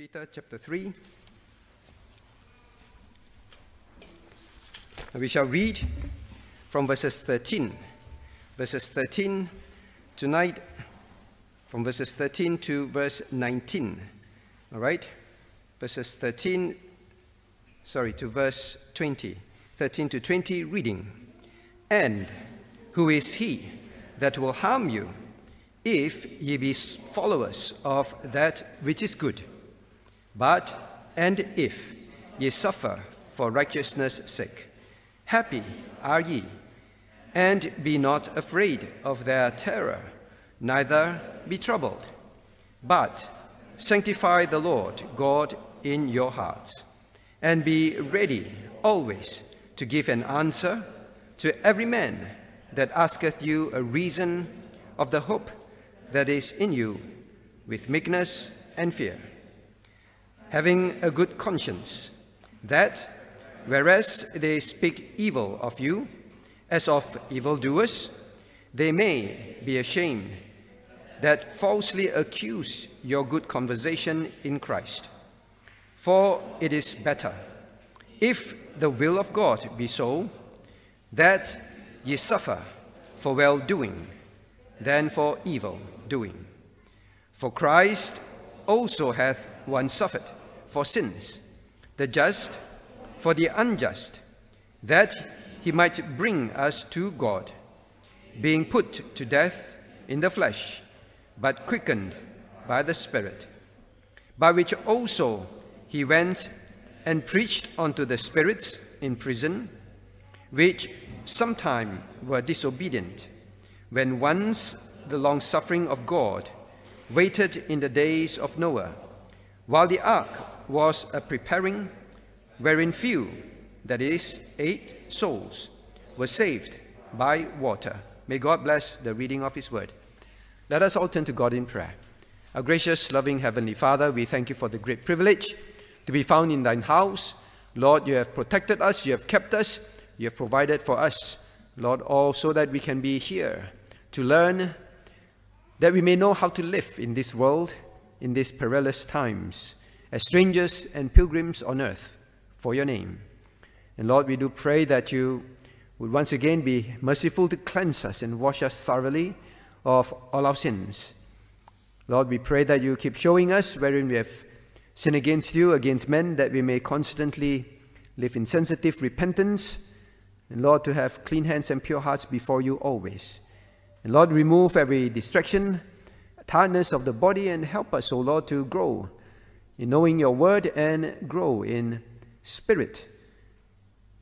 Peter chapter 3. We shall read from verses 13. Verses 13 tonight, from verses 13 to verse 19. All right? Verses 13, sorry, to verse 20. 13 to 20, reading. And who is he that will harm you if ye be followers of that which is good? But, and if ye suffer for righteousness' sake, happy are ye, and be not afraid of their terror, neither be troubled, but sanctify the Lord God in your hearts, and be ready always to give an answer to every man that asketh you a reason of the hope that is in you with meekness and fear having a good conscience, that, whereas they speak evil of you, as of evildoers, they may be ashamed that falsely accuse your good conversation in Christ. For it is better, if the will of God be so, that ye suffer for well doing than for evil doing. For Christ also hath once suffered for sins, the just for the unjust, that he might bring us to God, being put to death in the flesh, but quickened by the Spirit, by which also he went and preached unto the spirits in prison, which sometime were disobedient, when once the long suffering of God waited in the days of Noah, while the ark was a preparing wherein few, that is, eight souls, were saved by water. May God bless the reading of His word. Let us all turn to God in prayer. Our gracious, loving Heavenly Father, we thank you for the great privilege to be found in thine house. Lord, you have protected us, you have kept us, you have provided for us. Lord, all so that we can be here to learn, that we may know how to live in this world, in these perilous times as strangers and pilgrims on earth for your name. And Lord, we do pray that you would once again be merciful to cleanse us and wash us thoroughly of all our sins. Lord, we pray that you keep showing us wherein we have sinned against you, against men, that we may constantly live in sensitive repentance. And Lord, to have clean hands and pure hearts before you always. And Lord, remove every distraction, tiredness of the body, and help us, O Lord, to grow in knowing your word and grow in spirit.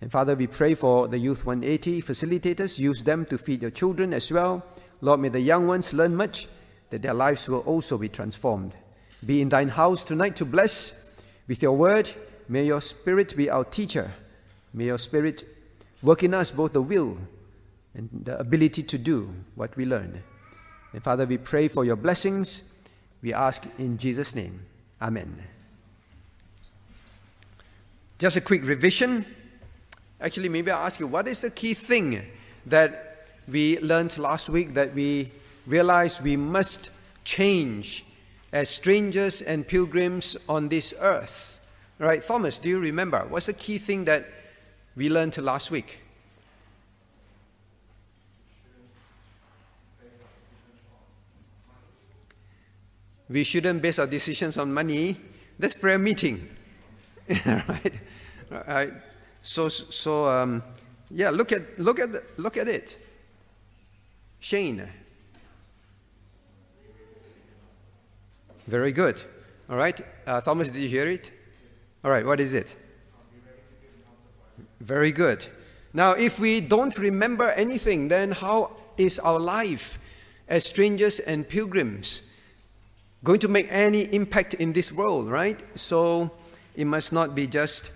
And Father, we pray for the Youth 180 facilitators. Use them to feed your children as well. Lord, may the young ones learn much, that their lives will also be transformed. Be in thine house tonight to bless with your word. May your spirit be our teacher. May your spirit work in us both the will and the ability to do what we learn. And Father, we pray for your blessings. We ask in Jesus' name. Amen. Just a quick revision. Actually, maybe I'll ask you what is the key thing that we learned last week that we realized we must change as strangers and pilgrims on this earth? Right, Thomas, do you remember? What's the key thing that we learned last week? We shouldn't base our decisions on money. That's prayer meeting, right? right? So, so um, yeah. Look at look at look at it. Shane. Very good. All right, uh, Thomas, did you hear it? All right, what is it? Very good. Now, if we don't remember anything, then how is our life as strangers and pilgrims? Going to make any impact in this world, right? So it must not be just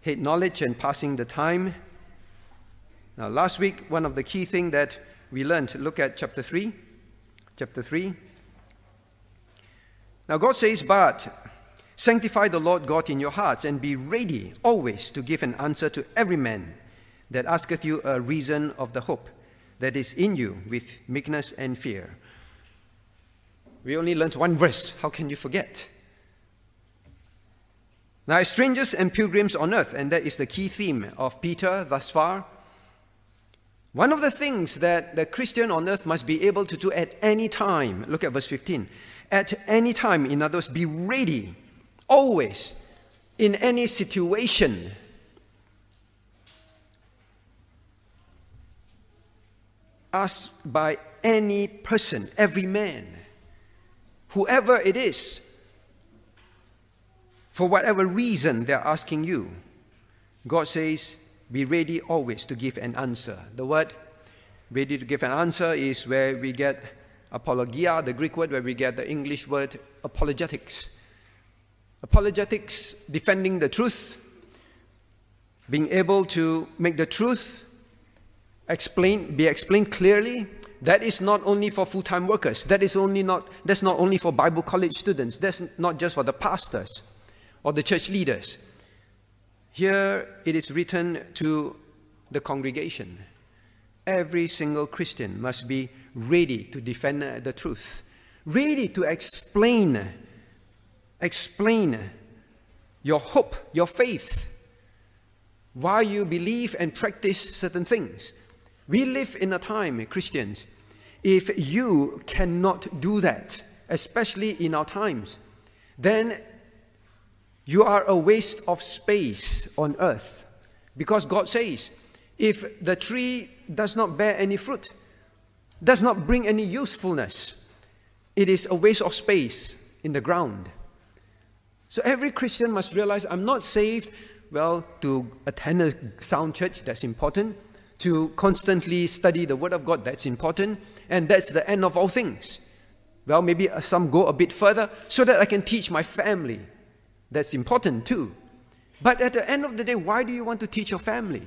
hate knowledge and passing the time. Now, last week, one of the key things that we learned, look at chapter 3. Chapter 3. Now, God says, But sanctify the Lord God in your hearts, and be ready always to give an answer to every man that asketh you a reason of the hope that is in you with meekness and fear we only learned one verse. How can you forget? Now, as strangers and pilgrims on earth, and that is the key theme of Peter thus far, one of the things that the Christian on earth must be able to do at any time, look at verse 15, at any time, in other words, be ready, always, in any situation. Asked by any person, every man, whoever it is, for whatever reason they're asking you, God says, be ready always to give an answer. The word ready to give an answer is where we get apologia, the Greek word where we get the English word apologetics. Apologetics, defending the truth, being able to make the truth explain, be explained clearly. That is not only for full-time workers. That is only not, that's not only for Bible college students. That's not just for the pastors or the church leaders. Here it is written to the congregation. Every single Christian must be ready to defend the truth, ready to explain, explain your hope, your faith, why you believe and practice certain things. We live in a time, Christians, if you cannot do that, especially in our times, then you are a waste of space on earth. Because God says, if the tree does not bear any fruit, does not bring any usefulness, it is a waste of space in the ground. So every Christian must realize I'm not saved, well, to attend a sound church, that's important, to constantly study the Word of God, that's important, and that's the end of all things. Well, maybe some go a bit further so that I can teach my family that's important too. But at the end of the day, why do you want to teach your family?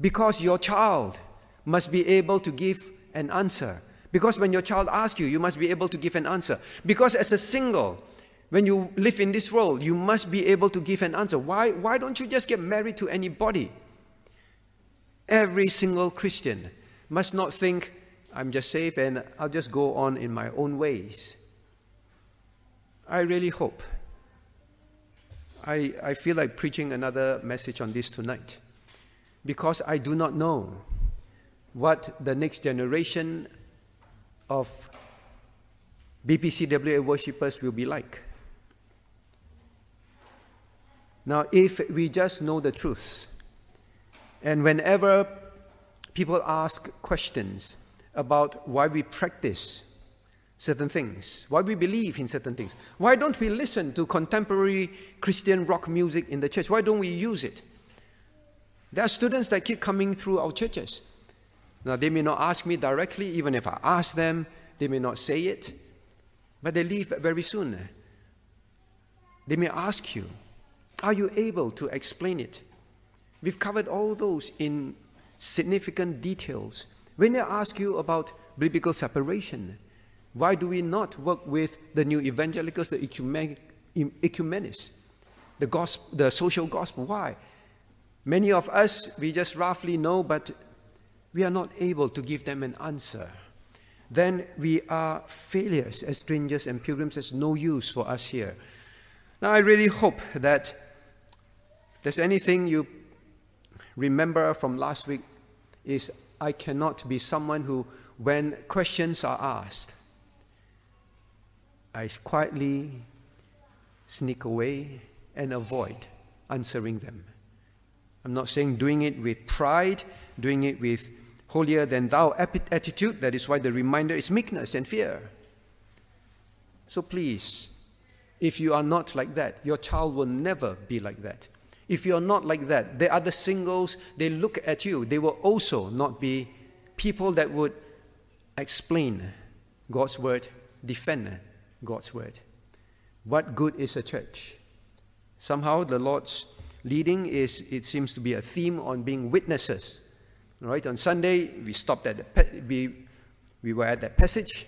Because your child must be able to give an answer. Because when your child asks you, you must be able to give an answer. Because as a single, when you live in this world, you must be able to give an answer. Why, why don't you just get married to anybody? Every single Christian must not think, I'm just safe and I'll just go on in my own ways. I really hope I, I feel like preaching another message on this tonight because I do not know what the next generation of BPCWA worshippers will be like. Now, if we just know the truth, and whenever people ask questions about why we practice certain things, why we believe in certain things. Why don't we listen to contemporary Christian rock music in the church? Why don't we use it? There are students that keep coming through our churches. Now, they may not ask me directly, even if I ask them, they may not say it, but they leave very soon. They may ask you, Are you able to explain it? We've covered all those in significant details. When I ask you about biblical separation, why do we not work with the new evangelicals, the ecumenists, the, gospel, the social gospel? Why? Many of us, we just roughly know, but we are not able to give them an answer. Then we are failures as strangers and pilgrims. There's no use for us here. Now, I really hope that there's anything you remember from last week is I cannot be someone who, when questions are asked, I quietly sneak away and avoid answering them. I'm not saying doing it with pride, doing it with holier than thou attitude. That is why the reminder is meekness and fear. So please, if you are not like that, your child will never be like that. If you are not like that, the other singles, they look at you, they will also not be people that would explain God's word, defend God's word. What good is a church? Somehow the Lord's leading is, it seems to be a theme on being witnesses. Right? On Sunday, we stopped at the, we, we were at that passage,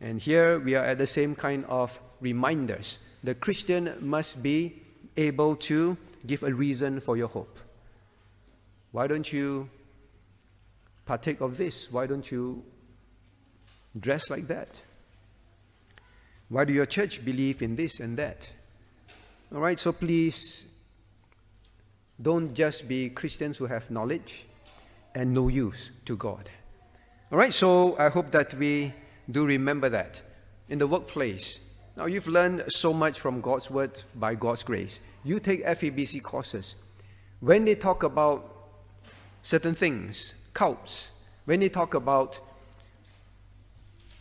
and here we are at the same kind of reminders. The Christian must be able to give a reason for your hope. Why don't you partake of this? Why don't you dress like that? Why do your church believe in this and that? All right, so please don't just be Christians who have knowledge and no use to God. All right, so I hope that we do remember that in the workplace. Now, you've learned so much from God's word by God's grace. You take FEBC courses. When they talk about certain things, cults, when they talk about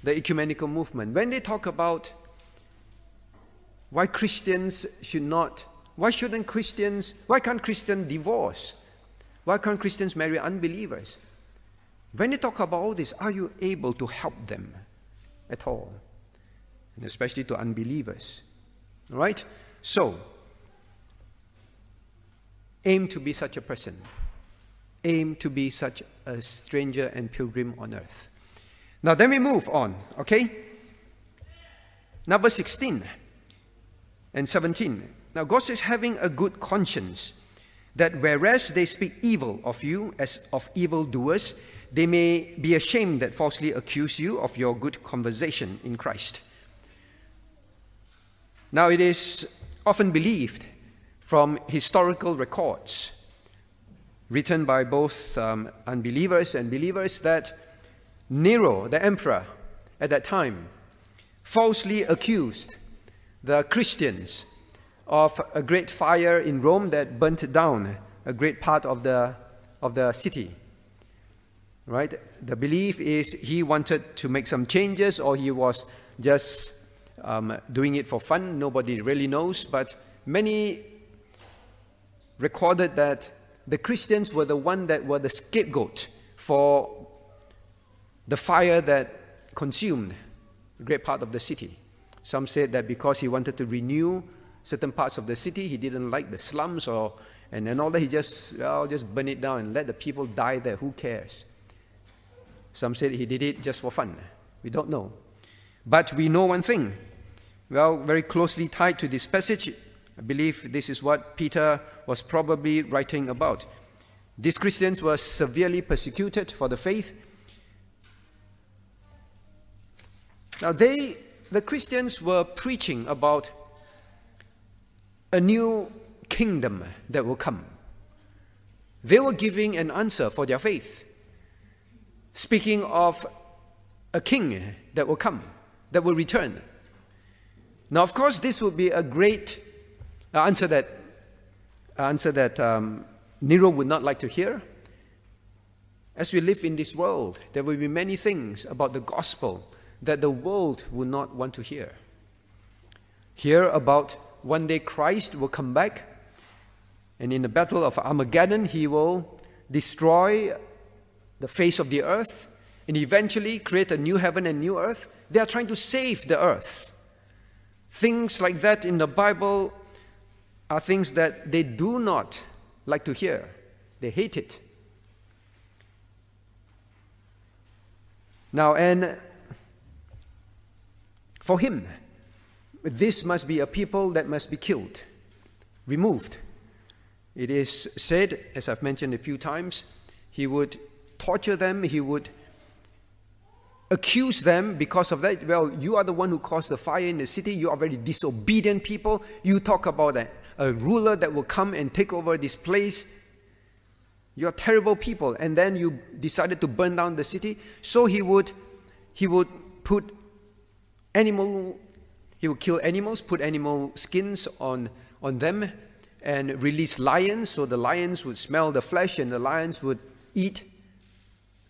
the ecumenical movement, when they talk about why Christians should not, why shouldn't Christians, why can't Christians divorce? Why can't Christians marry unbelievers? When they talk about all this, are you able to help them at all? And especially to unbelievers. All right? So, aim to be such a person. Aim to be such a stranger and pilgrim on earth. Now, then we move on, okay? Number 16 and 17. Now, God says, having a good conscience, that whereas they speak evil of you as of evildoers, they may be ashamed that falsely accuse you of your good conversation in Christ. Now, it is often believed from historical records written by both um, unbelievers and believers that Nero, the emperor at that time, falsely accused the Christians of a great fire in Rome that burnt down a great part of the, of the city. Right? The belief is he wanted to make some changes or he was just um, doing it for fun. Nobody really knows. But many recorded that the Christians were the one that were the scapegoat for the fire that consumed a great part of the city. Some said that because he wanted to renew certain parts of the city, he didn't like the slums or and, then all that, he just, well, just burn it down and let the people die there. Who cares? Some said he did it just for fun. We don't know. But we know one thing. Well, very closely tied to this passage, I believe this is what Peter was probably writing about. These Christians were severely persecuted for the faith. Now, they the Christians were preaching about a new kingdom that will come. They were giving an answer for their faith, speaking of a king that will come, that will return. Now, of course, this would be a great answer that answer that um, Nero would not like to hear. As we live in this world, there will be many things about the gospel that the world will not want to hear. Hear about one day Christ will come back, and in the battle of Armageddon, he will destroy the face of the earth and eventually create a new heaven and new earth. They are trying to save the earth. Things like that in the Bible are things that they do not like to hear, they hate it. Now, and for him, this must be a people that must be killed, removed. It is said, as I've mentioned a few times, he would torture them, he would accuse them because of that. Well, you are the one who caused the fire in the city, you are very disobedient people. You talk about a, ruler that will come and take over this place. You are terrible people. And then you decided to burn down the city. So he would, he would put animal, he would kill animals, put animal skins on, on them, and release lions, so the lions would smell the flesh and the lions would eat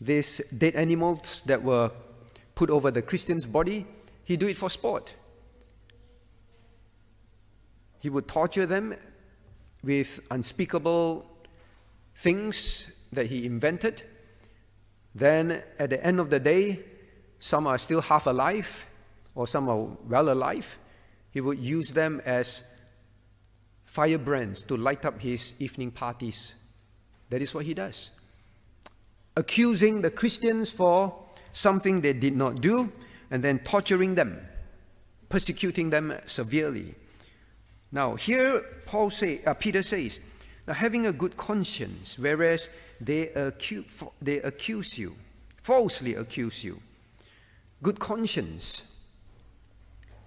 these dead animals that were put over the Christian's body. He'd do it for sport. He would torture them with unspeakable things that he invented. Then, at the end of the day, some are still half alive, or some are well alive, he would use them as firebrands to light up his evening parties. That is what he does. Accusing the Christians for something they did not do, and then torturing them, persecuting them severely. Now, here Paul say, uh, Peter says, now having a good conscience, whereas they accuse, they accuse you, falsely accuse you. Good conscience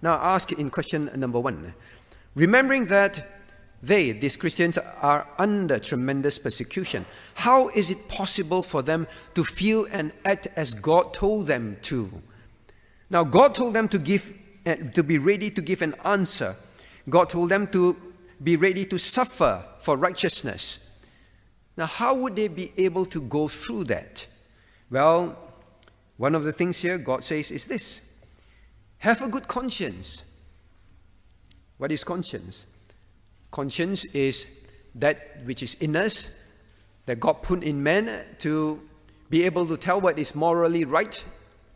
now, ask in question number one remembering that they, these Christians, are under tremendous persecution. How is it possible for them to feel and act as God told them to? Now, God told them to give, eh, to be ready to give an answer. God told them to be ready to suffer for righteousness. Now, how would they be able to go through that? Well, one of the things here God says is this have a good conscience. What is conscience? Conscience is that which is in us, that God put in man to be able to tell what is morally right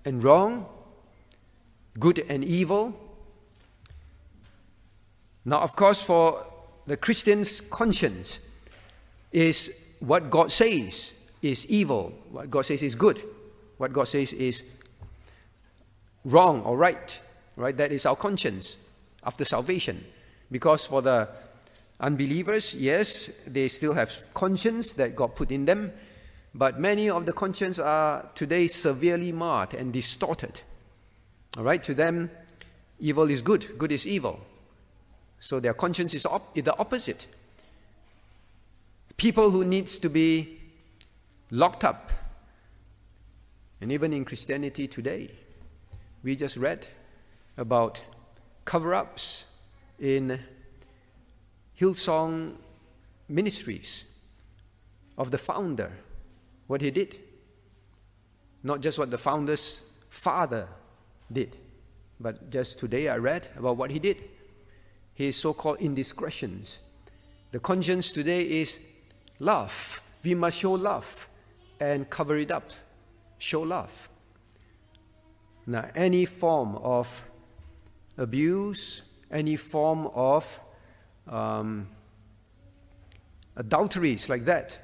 and wrong, good and evil. Now, of course, for the Christian's conscience is what God says is evil, what God says is good, what God says is wrong or right, right? That is our conscience after salvation. Because for the Unbelievers, yes, they still have conscience that God put in them, but many of the conscience are today severely marred and distorted. All right, to them, evil is good, good is evil. So their conscience is op- the opposite. People who needs to be locked up. And even in Christianity today, we just read about cover-ups in Hillsong Ministries of the founder, what he did. Not just what the founder's father did, but just today I read about what he did. His so called indiscretions. The conscience today is love. We must show love and cover it up. Show love. Now, any form of abuse, any form of um, adulteries like that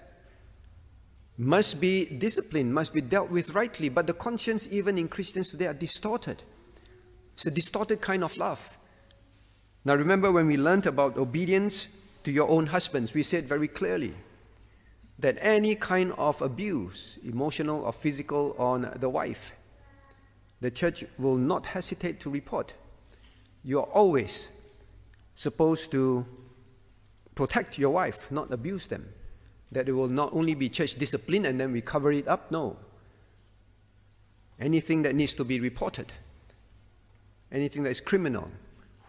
must be disciplined, must be dealt with rightly. But the conscience, even in Christians today, are distorted. It's a distorted kind of love. Now, remember when we learned about obedience to your own husbands, we said very clearly that any kind of abuse, emotional or physical, on the wife, the church will not hesitate to report. You are always supposed to protect your wife, not abuse them. That it will not only be church discipline and then we cover it up. No. Anything that needs to be reported, anything that is criminal,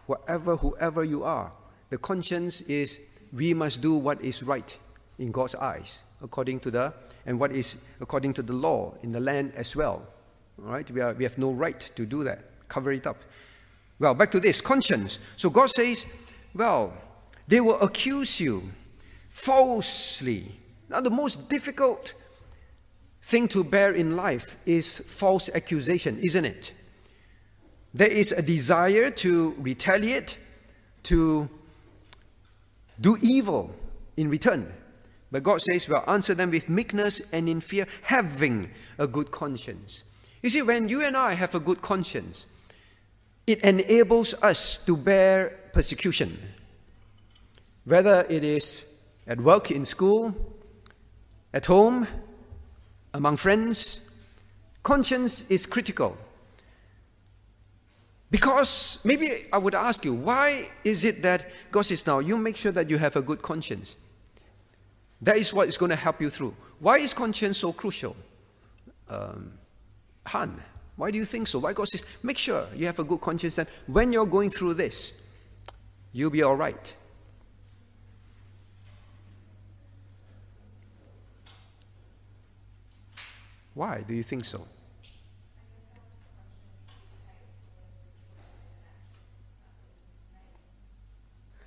whatever, whoever you are, the conscience is we must do what is right in God's eyes, according to the and what is according to the law in the land as well. All right, we, are, we have no right to do that. Cover it up. Well, back to this conscience. So God says, well, they will accuse you falsely. Now, the most difficult thing to bear in life is false accusation, isn't it? There is a desire to retaliate, to do evil in return. But God says, well, answer them with meekness and in fear, having a good conscience. You see, when you and I have a good conscience, it enables us to bear persecution. Whether it is at work, in school, at home, among friends, conscience is critical. Because maybe I would ask you, why is it that God says, now you make sure that you have a good conscience? That is what is going to help you through. Why is conscience so crucial? Um, Han, why do you think so? Why God says, make sure you have a good conscience that when you're going through this, you'll be all right. Why do you think so?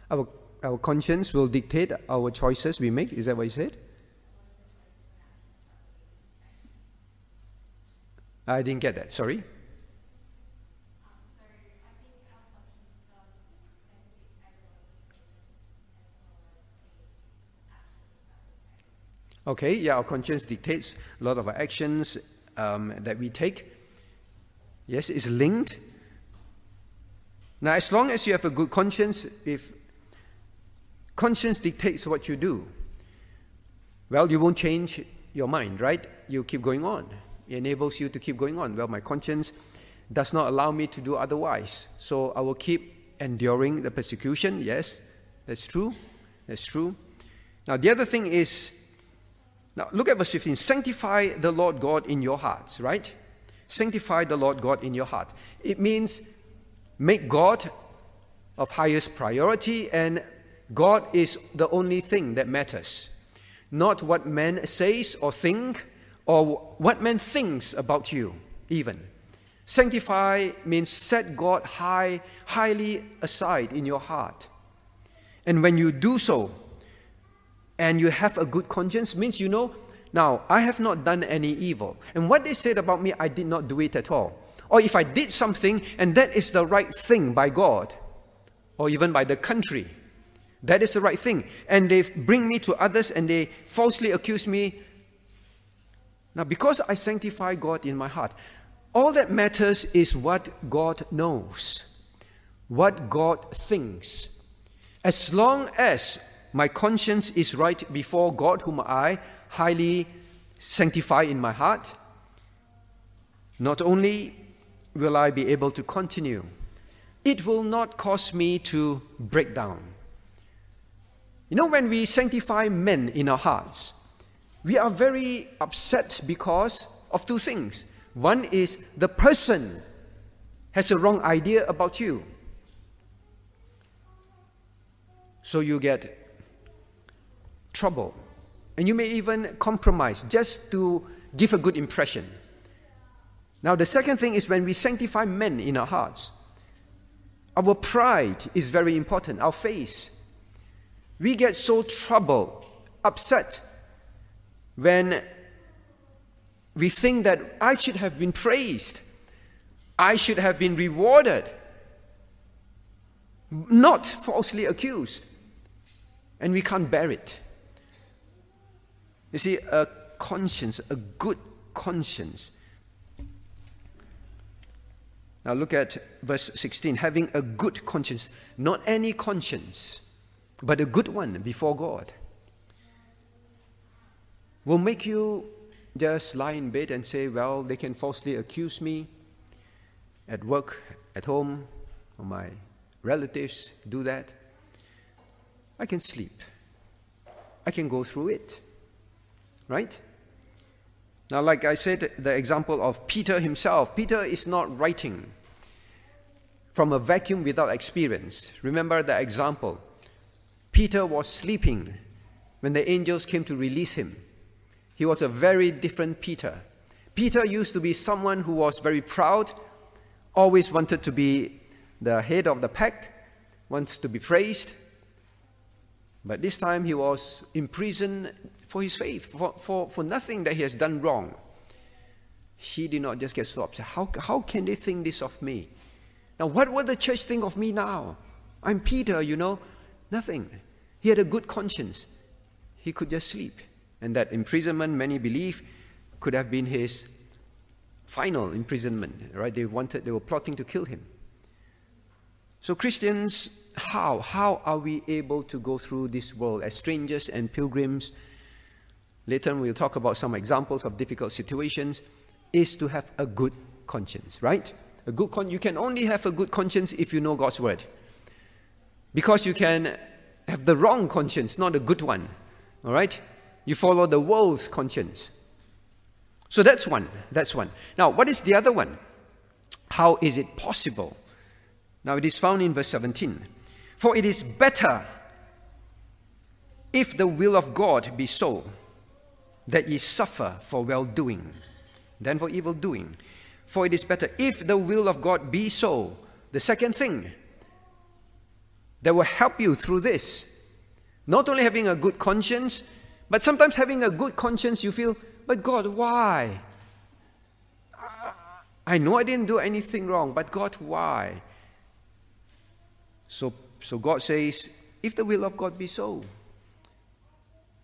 Our, our conscience will dictate our choices we make. Is that what you said? I didn't get that. Sorry. Okay, yeah, our conscience dictates a lot of our actions um, that we take. Yes, it's linked. Now, as long as you have a good conscience, if conscience dictates what you do, well, you won't change your mind, right? You keep going on. It enables you to keep going on. Well, my conscience does not allow me to do otherwise, so I will keep enduring the persecution. Yes, that's true. That's true. Now, the other thing is now look at verse 15 sanctify the Lord God in your hearts, right? Sanctify the Lord God in your heart. It means make God of highest priority, and God is the only thing that matters. Not what man says or think, or what man thinks about you, even. Sanctify means set God high, highly aside in your heart. And when you do so, and you have a good conscience, means you know, now I have not done any evil. And what they said about me, I did not do it at all. Or if I did something and that is the right thing by God, or even by the country, that is the right thing. And they bring me to others and they falsely accuse me. Now, because I sanctify God in my heart, all that matters is what God knows, what God thinks. As long as my conscience is right before God, whom I highly sanctify in my heart, not only will I be able to continue, it will not cause me to break down. You know, when we sanctify men in our hearts, we are very upset because of two things. One is the person has a wrong idea about you. So you get trouble. And you may even compromise just to give a good impression. Now, the second thing is when we sanctify men in our hearts, our pride is very important, our face. We get so troubled, upset, when we think that I should have been praised, I should have been rewarded, not falsely accused, and we can't bear it. You see, a conscience, a good conscience. Now look at verse 16 having a good conscience, not any conscience, but a good one before God, will make you just lie in bed and say, Well, they can falsely accuse me at work, at home, or my relatives do that. I can sleep. I can go through it. Right? Now, like I said, the example of Peter himself, Peter is not writing from a vacuum without experience. Remember the example. Peter was sleeping when the angels came to release him. He was a very different Peter. Peter used to be someone who was very proud, always wanted to be the head of the pack, wants to be praised. But this time he was imprisoned for his faith, for, for, for nothing that he has done wrong. He did not just get so upset. How, how can they think this of me? Now, what will the church think of me now? I'm Peter, you know. Nothing. He had a good conscience. He could just sleep. And that imprisonment, many believe, could have been his final imprisonment, right? They wanted, they were plotting to kill him. So, Christians, how? How are we able to go through this world as strangers and pilgrims? Later we'll talk about some examples of difficult situations. Is to have a good conscience, right? A good con- you can only have a good conscience if you know God's word. Because you can have the wrong conscience, not a good one. All right? You follow the world's conscience. So that's one. That's one. Now, what is the other one? How is it possible? Now, it is found in verse 17. For it is better if the will of God be so that ye suffer for well doing than for evil doing. For it is better if the will of God be so. The second thing that will help you through this, not only having a good conscience, but sometimes having a good conscience, you feel, but God, why? I know I didn't do anything wrong, but God, why? So, so God says, if the will of God be so.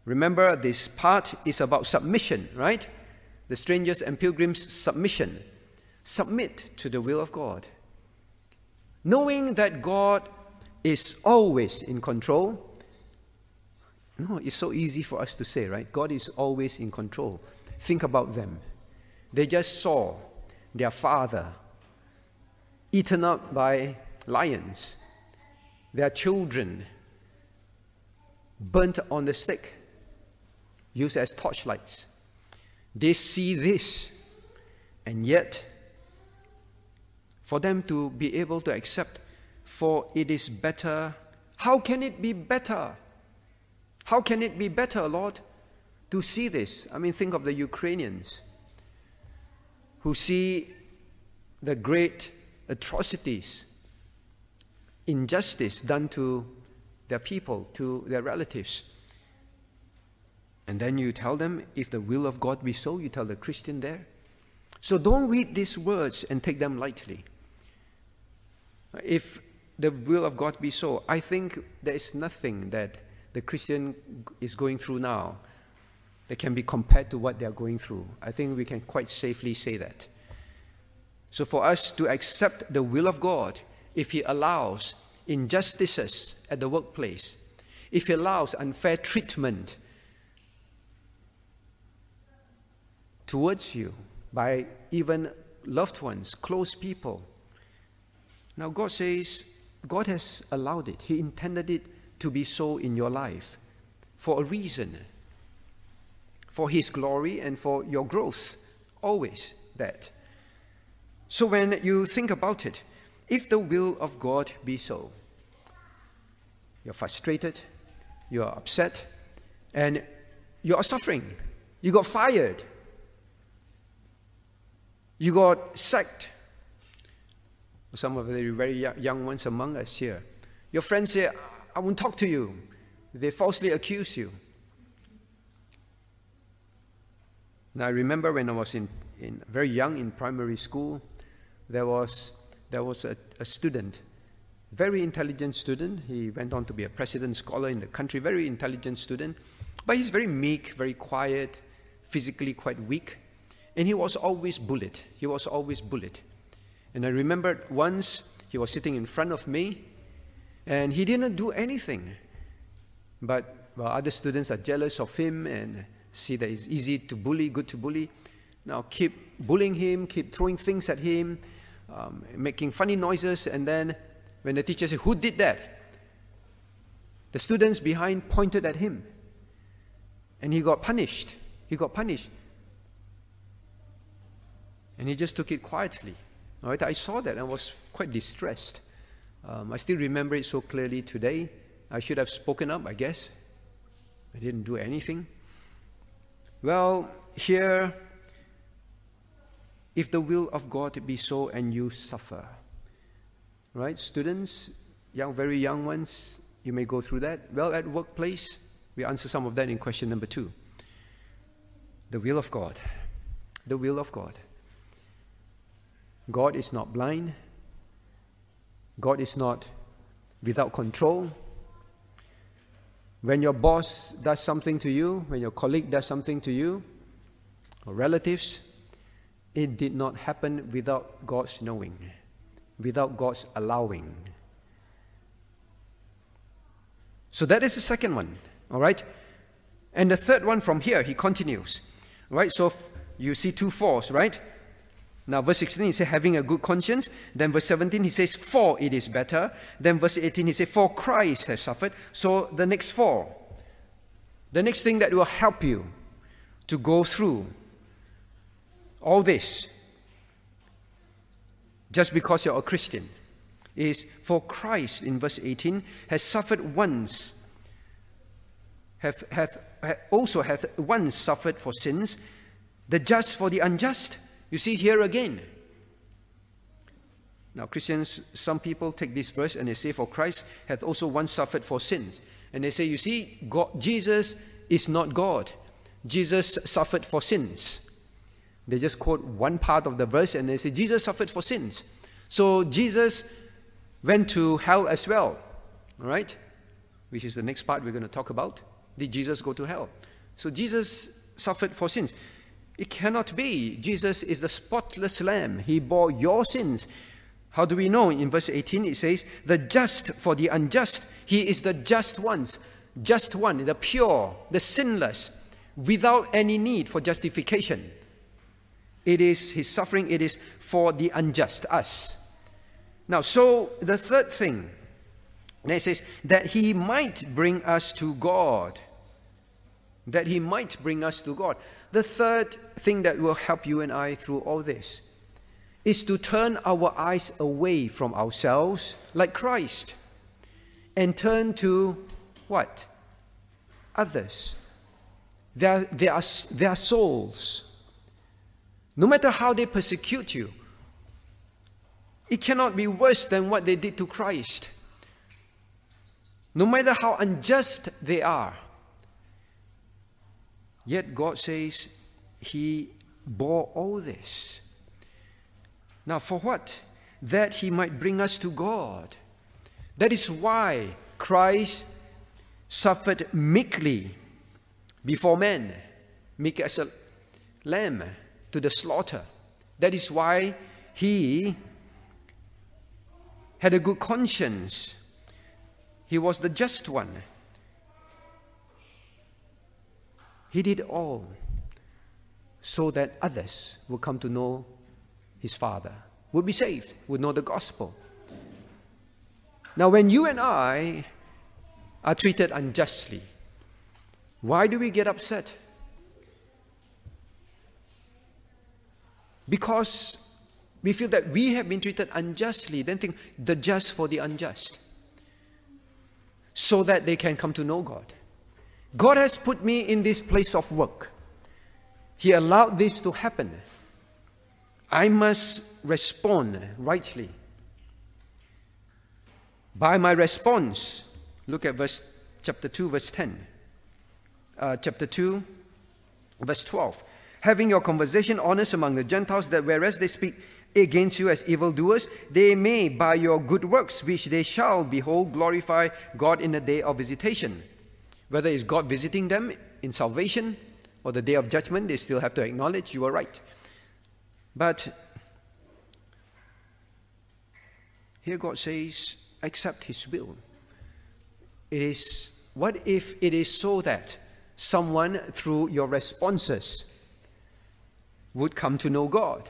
Remember, this part is about submission, right? The strangers and pilgrims' submission. Submit to the will of God. Knowing that God is always in control, no, it's so easy for us to say, right? God is always in control. Think about them. They just saw their father eaten up by lions. their children burnt on the stake, used as torchlights. They see this, and yet, for them to be able to accept, for it is better. How can it be better? How can it be better, Lord, to see this? I mean, think of the Ukrainians who see the great atrocities, injustice done to their people, to their relatives. And then you tell them, if the will of God be so, you tell the Christian there. So don't read these words and take them lightly. If the will of God be so, I think there is nothing that the Christian is going through now that can be compared to what they are going through. I think we can quite safely say that. So for us to accept the will of God, if He allows injustices at the workplace, if He allows unfair treatment towards you by even loved ones, close people. Now, God says, God has allowed it. He intended it to be so in your life for a reason, for His glory and for your growth. Always that. So, when you think about it, if the will of God be so, you're frustrated, you're upset, and you are suffering. You got fired. You got sacked. Some of the very young ones among us here. Your friends say, I won't talk to you. They falsely accuse you. Now, I remember when I was in, in very young in primary school, there was there was a, a student, very intelligent student. He went on to be a president scholar in the country, very intelligent student. But he's very meek, very quiet, physically quite weak. And he was always bullied. He was always bullied. And I remember once he was sitting in front of me and he didn't do anything. But well, other students are jealous of him and see that he's easy to bully, good to bully. Now keep bullying him, keep throwing things at him, um, making funny noises, and then when the teacher said, Who did that? The students behind pointed at him. And he got punished. He got punished. And he just took it quietly. All right, I saw that and was quite distressed. Um, I still remember it so clearly today. I should have spoken up, I guess. I didn't do anything. Well, here if the will of God be so and you suffer. Right? Students, young, very young ones, you may go through that. Well, at workplace, we answer some of that in question number two. The will of God. The will of God. God is not blind. God is not without control. When your boss does something to you, when your colleague does something to you, or relatives, it did not happen without God's knowing, without God's allowing. So that is the second one, all right? And the third one from here, he continues, all right? So you see two fours, right? Now, verse 16, he says, having a good conscience. Then, verse 17, he says, for it is better. Then, verse 18, he says, for Christ has suffered. So, the next four, the next thing that will help you to go through all this just because you're a Christian is for Christ in verse 18 has suffered once have, have, also hath once suffered for sins the just for the unjust you see here again now Christians some people take this verse and they say for Christ hath also once suffered for sins and they say you see God, Jesus is not God Jesus suffered for sins they just quote one part of the verse and they say, Jesus suffered for sins. So Jesus went to hell as well, all right? Which is the next part we're going to talk about. Did Jesus go to hell? So Jesus suffered for sins. It cannot be. Jesus is the spotless lamb. He bore your sins. How do we know? In verse 18 it says, the just for the unjust. He is the just ones, just one, the pure, the sinless, without any need for justification. It is his suffering, it is for the unjust, us. Now, so the third thing, And it says, that he might bring us to God. That he might bring us to God. The third thing that will help you and I through all this is to turn our eyes away from ourselves, like Christ, and turn to what? Others. Their, their, their souls. No matter how they persecute you, it cannot be worse than what they did to Christ. No matter how unjust they are. Yet God says He bore all this. Now, for what? That He might bring us to God. That is why Christ suffered meekly before men, meek as a lamb to the slaughter. That is why He had a good conscience. He was the just one. He did all so that others would come to know his Father, would be saved, would know the gospel. Now, when you and I are treated unjustly, why do we get upset? Because we feel that we have been treated unjustly, then think the just for the unjust, so that they can come to know God. God has put me in this place of work. He allowed this to happen. I must respond rightly. By my response, look at verse chapter 2, verse 10. Uh, chapter 2, verse 12. Having your conversation honest among the Gentiles, that whereas they speak against you as evildoers, they may, by your good works, which they shall behold, glorify God in the day of visitation. Whether it's God visiting them in salvation or the day of judgment, they still have to acknowledge you are right. But here God says, accept His will. It is, what if it is so that someone through your responses would come to know God?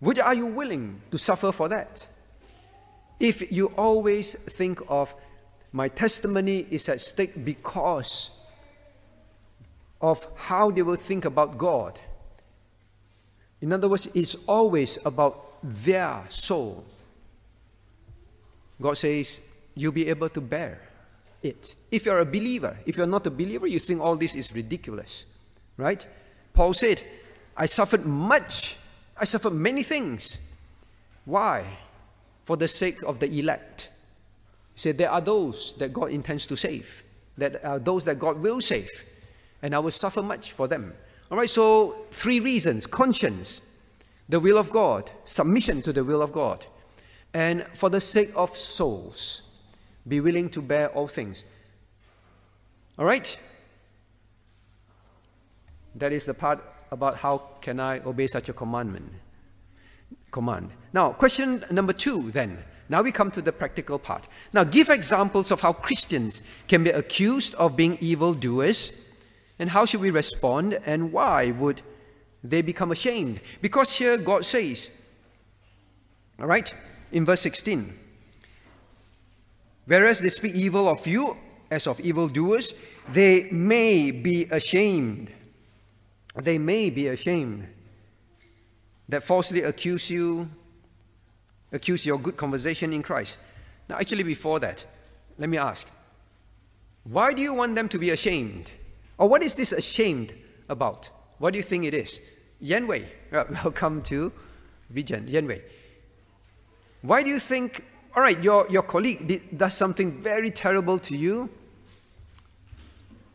Would, are you willing to suffer for that? If you always think of my testimony is at stake because of how they will think about God. In other words, it's always about their soul. God says, you'll be able to bear it. If you're a believer, if you're not a believer, you think all this is ridiculous, right? Paul said, I suffered much I suffered many things. Why? For the sake of the elect. He said, There are those that God intends to save, that are those that God will save, and I will suffer much for them. All right, so three reasons conscience, the will of God, submission to the will of God, and for the sake of souls, be willing to bear all things. All right? That is the part about how can I obey such a commandment. Command. Now, question number two then. Now we come to the practical part. Now, give examples of how Christians can be accused of being evildoers, and how should we respond, and why would they become ashamed? Because here God says, all right, in verse 16, whereas they speak evil of you as of evildoers, they may be ashamed they may be ashamed that falsely accuse you, accuse your good conversation in Christ. Now, actually, before that, let me ask why do you want them to be ashamed? Or what is this ashamed about? What do you think it is? Yan Wei, uh, welcome to Vision. Yan Wei. Why do you think, all right, your, your colleague did, does something very terrible to you?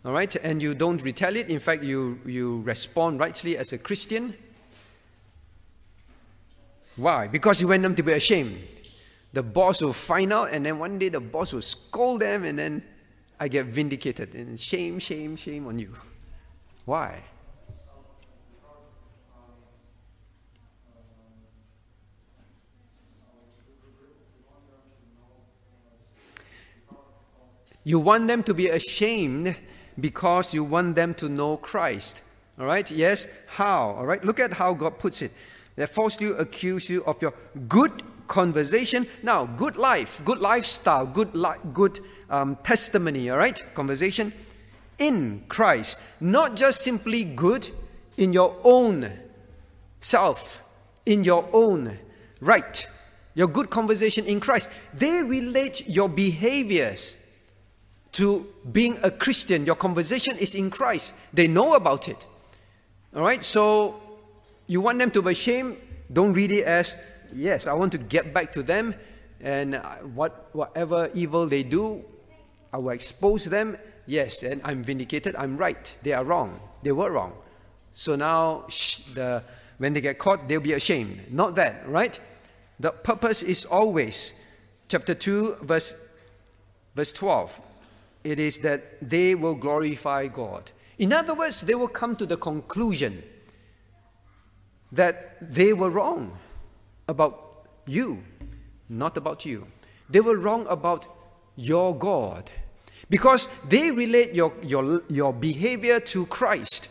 all right, and you don't retaliate. In fact, you, you respond rightly as a Christian. Why? Because you want them to be ashamed. The boss will find out, and then one day the boss will scold them, and then I get vindicated. And shame, shame, shame on you. Why? You want them to be ashamed because you want them to know Christ. All right? Yes? How? All right? Look at how God puts it. They falsely accuse you of your good conversation. Now, good life, good lifestyle, good, li- good um, testimony, all right? Conversation in Christ. Not just simply good in your own self, in your own right. Your good conversation in Christ. They relate your behaviors to being a Christian. Your conversation is in Christ. They know about it. All right? So you want them to be ashamed? Don't read it as, yes, I want to get back to them and what, whatever evil they do, I will expose them. Yes, and I'm vindicated. I'm right. They are wrong. They were wrong. So now, the, when they get caught, they'll be ashamed. Not that, right? The purpose is always, chapter 2, verse, verse 12, it is that they will glorify God. In other words, they will come to the conclusion that they were wrong about you, not about you. They were wrong about your God because they relate your, your, your behavior to Christ.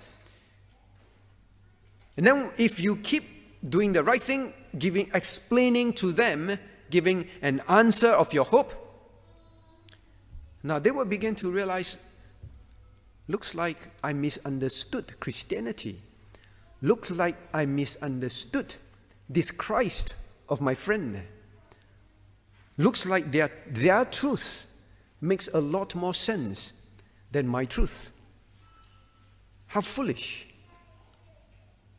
And then if you keep doing the right thing, giving, explaining to them, giving an answer of your hope, now they will begin to realize, looks like I misunderstood Christianity. Looks like I misunderstood this Christ of my friend. Looks like their, their truth makes a lot more sense than my truth. How foolish.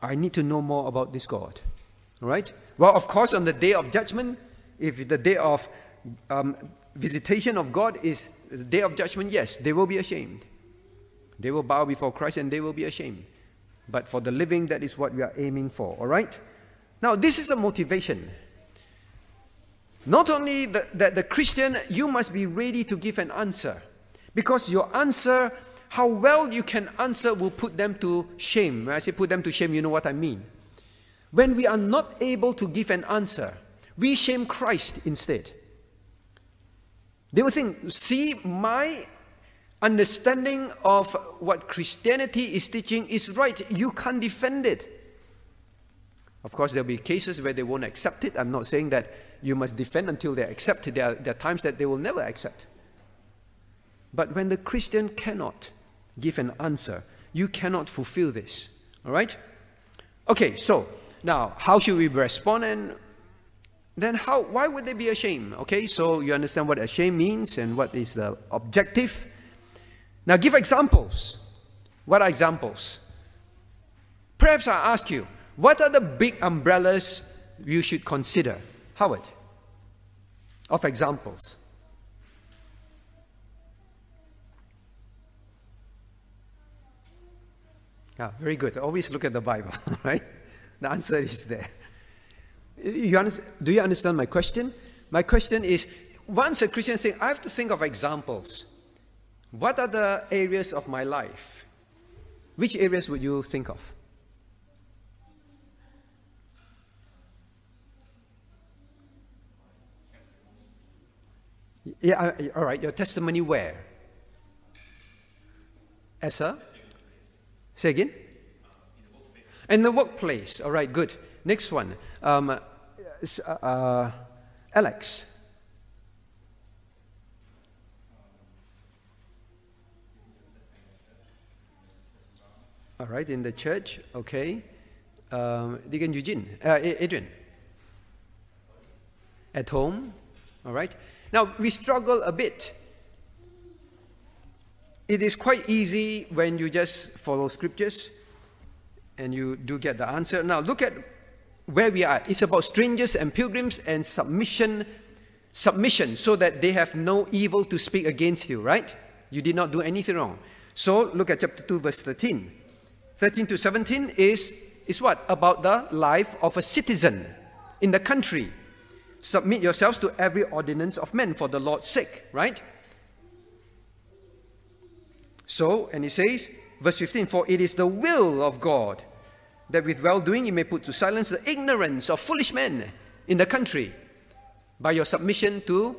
I need to know more about this God. All right? Well, of course, on the day of judgment, if the day of um, visitation of God is the day of judgment, yes, they will be ashamed. They will bow before Christ and they will be ashamed. But for the living, that is what we are aiming for. All right? Now, this is a motivation. Not only that the Christian, you must be ready to give an answer. Because your answer how well you can answer will put them to shame. When I say put them to shame, you know what I mean. When we are not able to give an answer, we shame Christ instead. They will think, see, my understanding of what Christianity is teaching is right. You can't defend it. Of course, there'll be cases where they won't accept it. I'm not saying that you must defend until they accept it. There are, there are times that they will never accept. But when the Christian cannot, give an answer. You cannot fulfill this. All right? Okay, so now how should we respond and then how why would they be ashamed? Okay, so you understand what ashamed means and what is the objective. Now give examples. What are examples? Perhaps I ask you, what are the big umbrellas you should consider? Howard, of examples. Yeah, very good. Always look at the Bible, right? The answer is there. You do you understand my question? My question is once a Christian thinks, I have to think of examples. What are the areas of my life? Which areas would you think of? Yeah, all right. Your testimony where? As Say again? In the workplace. All right, good. Next one. Um, uh, uh, Alex. All right, in the church. Okay. Um, Deacon Eugene. Uh, Adrian. At home. All right. Now, we struggle a bit it is quite easy when you just follow scriptures and you do get the answer. Now, look at where we are. It's about strangers and pilgrims and submission, submission, so that they have no evil to speak against you, right? You did not do anything wrong. So, look at chapter 2, verse 13. 13 to 17 is, is what? About the life of a citizen in the country. Submit yourselves to every ordinance of men for the Lord's sake, right? So, and he says, verse 15, For it is the will of God that with well doing you may put to silence the ignorance of foolish men in the country by your submission to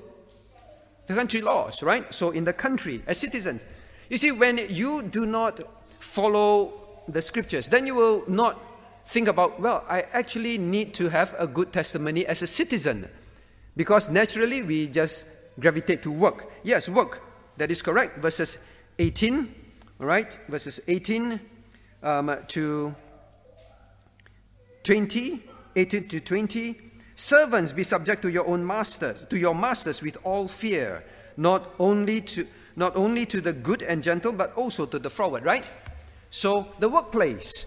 the country laws, right? So, in the country, as citizens. You see, when you do not follow the scriptures, then you will not think about, well, I actually need to have a good testimony as a citizen Because naturally we just gravitate to work. Yes, work. That is correct. Verses 18, all right? Verses 18 um, to 20, 18 to 20. Servants, be subject to your own masters, to your masters with all fear, not only to not only to the good and gentle, but also to the froward, right? So the workplace,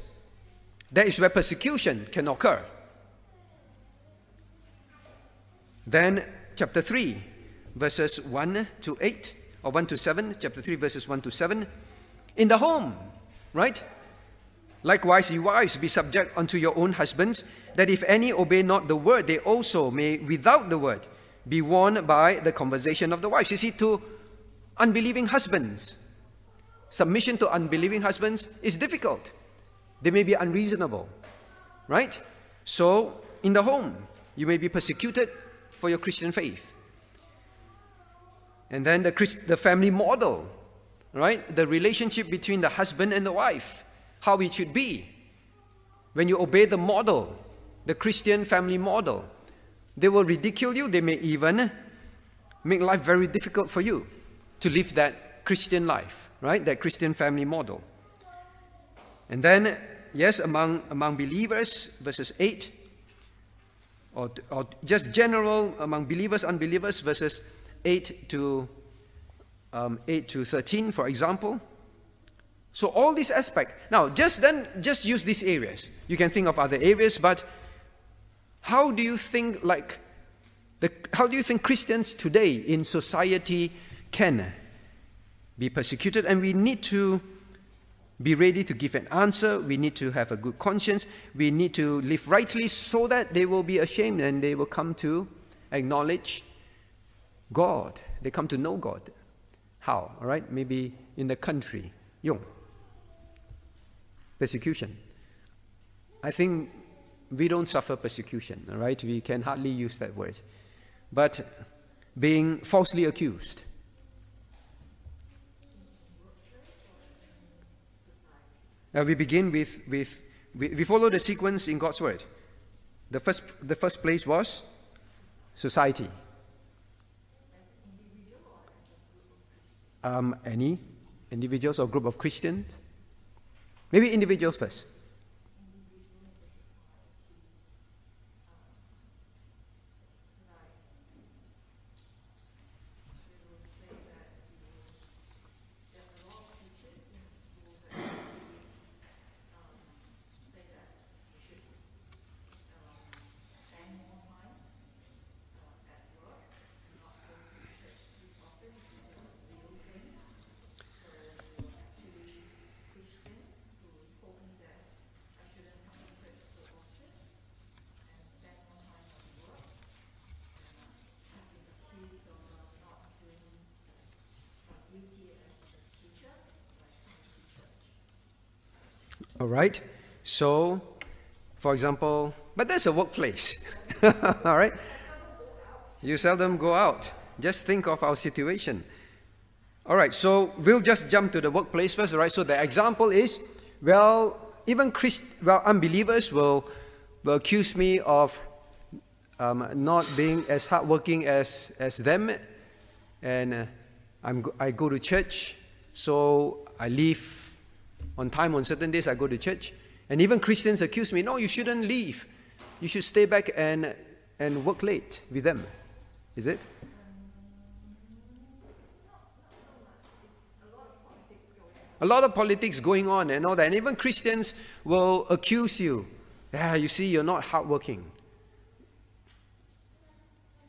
that is where persecution can occur. Then chapter 3, verses 1 to 8, or 1 to 7, chapter 3, verses 1 to 7. In the home, right? Likewise, ye wives, be subject unto your own husbands, that if any obey not the word, they also may, without the word, be won by the conversation of the wives. You see, to unbelieving husbands, submission to unbelieving husbands is difficult. They may be unreasonable, right? So, in the home, you may be persecuted for your Christian faith. And then the, Christ, the family model, right? The relationship between the husband and the wife how it should be. When you obey the model, the Christian family model, they will ridicule you, they may even make life very difficult for you to live that Christian life, right? That Christian family model. And then, yes, among, among believers, verses 8, or, or just general among believers, unbelievers, verses 8 to, um, 8 to 13, for example. So all these aspects. Now, just then, just use these areas. You can think of other areas, but how do you think like the, how do you think Christians today in society can be persecuted? And we need to be ready to give an answer. We need to have a good conscience. We need to live rightly so that they will be ashamed and they will come to acknowledge God. They come to know God. How? All right? Maybe in the country. 用 persecution. I think we don't suffer persecution, all right? We can hardly use that word. But being falsely accused. Now we begin with, with we, we follow the sequence in God's word. The first, the first place was society. Um, any individuals or group of Christians? Maybe individuals first. All right? So, for example, but that's a workplace. All right? You seldom go out. Just think of our situation. All right, so we'll just jump to the workplace first, right? So the example is, well, even Christ, well, unbelievers will, will accuse me of um, not being as hardworking as, as them, and uh, I'm, I go to church, so I leave on time on certain days I go to church. And even Christians accuse me, no, you shouldn't leave. You should stay back and, and work late with them. Is it? A lot of politics going on and all that. And even Christians will accuse you. Yeah, you see, you're not hardworking.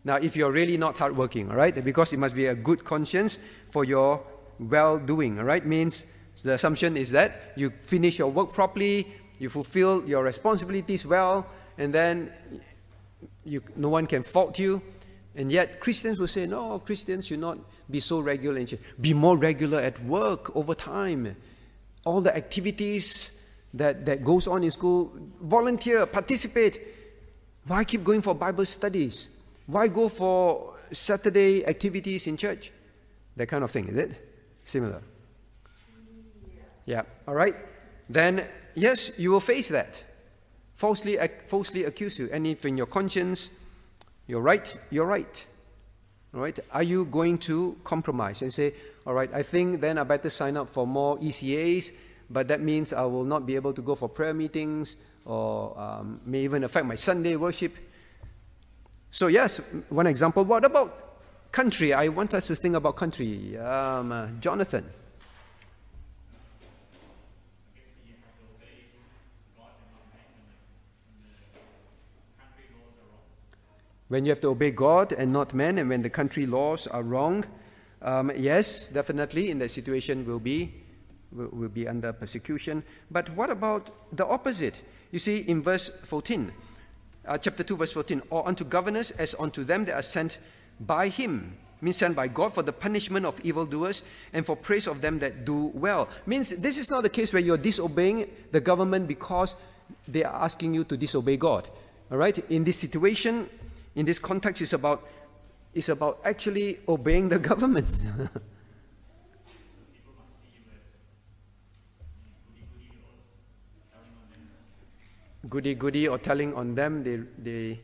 Now, if you're really not hardworking, all right, because it must be a good conscience for your well doing, all right, means so the assumption is that you finish your work properly, you fulfill your responsibilities well, and then you, no one can fault you. And yet Christians will say, no, Christians should not be so regular and be more regular at work over time. All the activities that, that goes on in school, volunteer, participate. Why keep going for Bible studies? Why go for Saturday activities in church? That kind of thing, is it? Similar. Yeah, all right? Then, yes, you will face that. Falsely, falsely accuse you. And if in your conscience, You're right, you're right. All right? Are you going to compromise and say, all right, I think then I better sign up for more ECAs, but that means I will not be able to go for prayer meetings or um, may even affect my Sunday worship. So, yes, one example. What about country? I want us to think about country. Um, Jonathan. When you have to obey God and not men, and when the country laws are wrong, um, yes, definitely in that situation will be will, will be under persecution. But what about the opposite? You see, in verse 14, uh, chapter 2, verse 14, or unto governors as unto them that are sent by him, means sent by God for the punishment of evildoers and for praise of them that do well. Means this is not the case where you're disobeying the government because they are asking you to disobey God. All right? In this situation, in this context is about, is about actually obeying the government. goody goody or telling on them they, they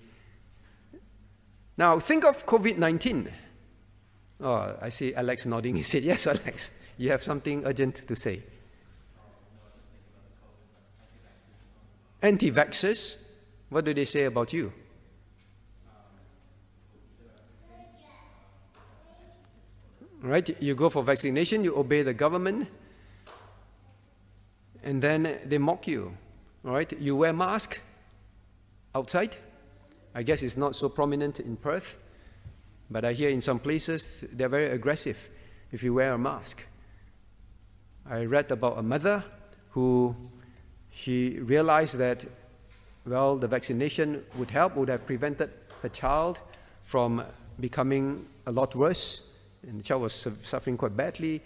now think of covid-19 oh i see alex nodding. He said yes alex you have something urgent to say. Anti-vaxxers what do they say about you right? You go for vaccination, you obey the government, and then they mock you, right? You wear mask outside. I guess it's not so prominent in Perth, but I hear in some places they're very aggressive if you wear a mask. I read about a mother who she realized that, well, the vaccination would help, would have prevented her child from becoming a lot worse and the child was suffering quite badly.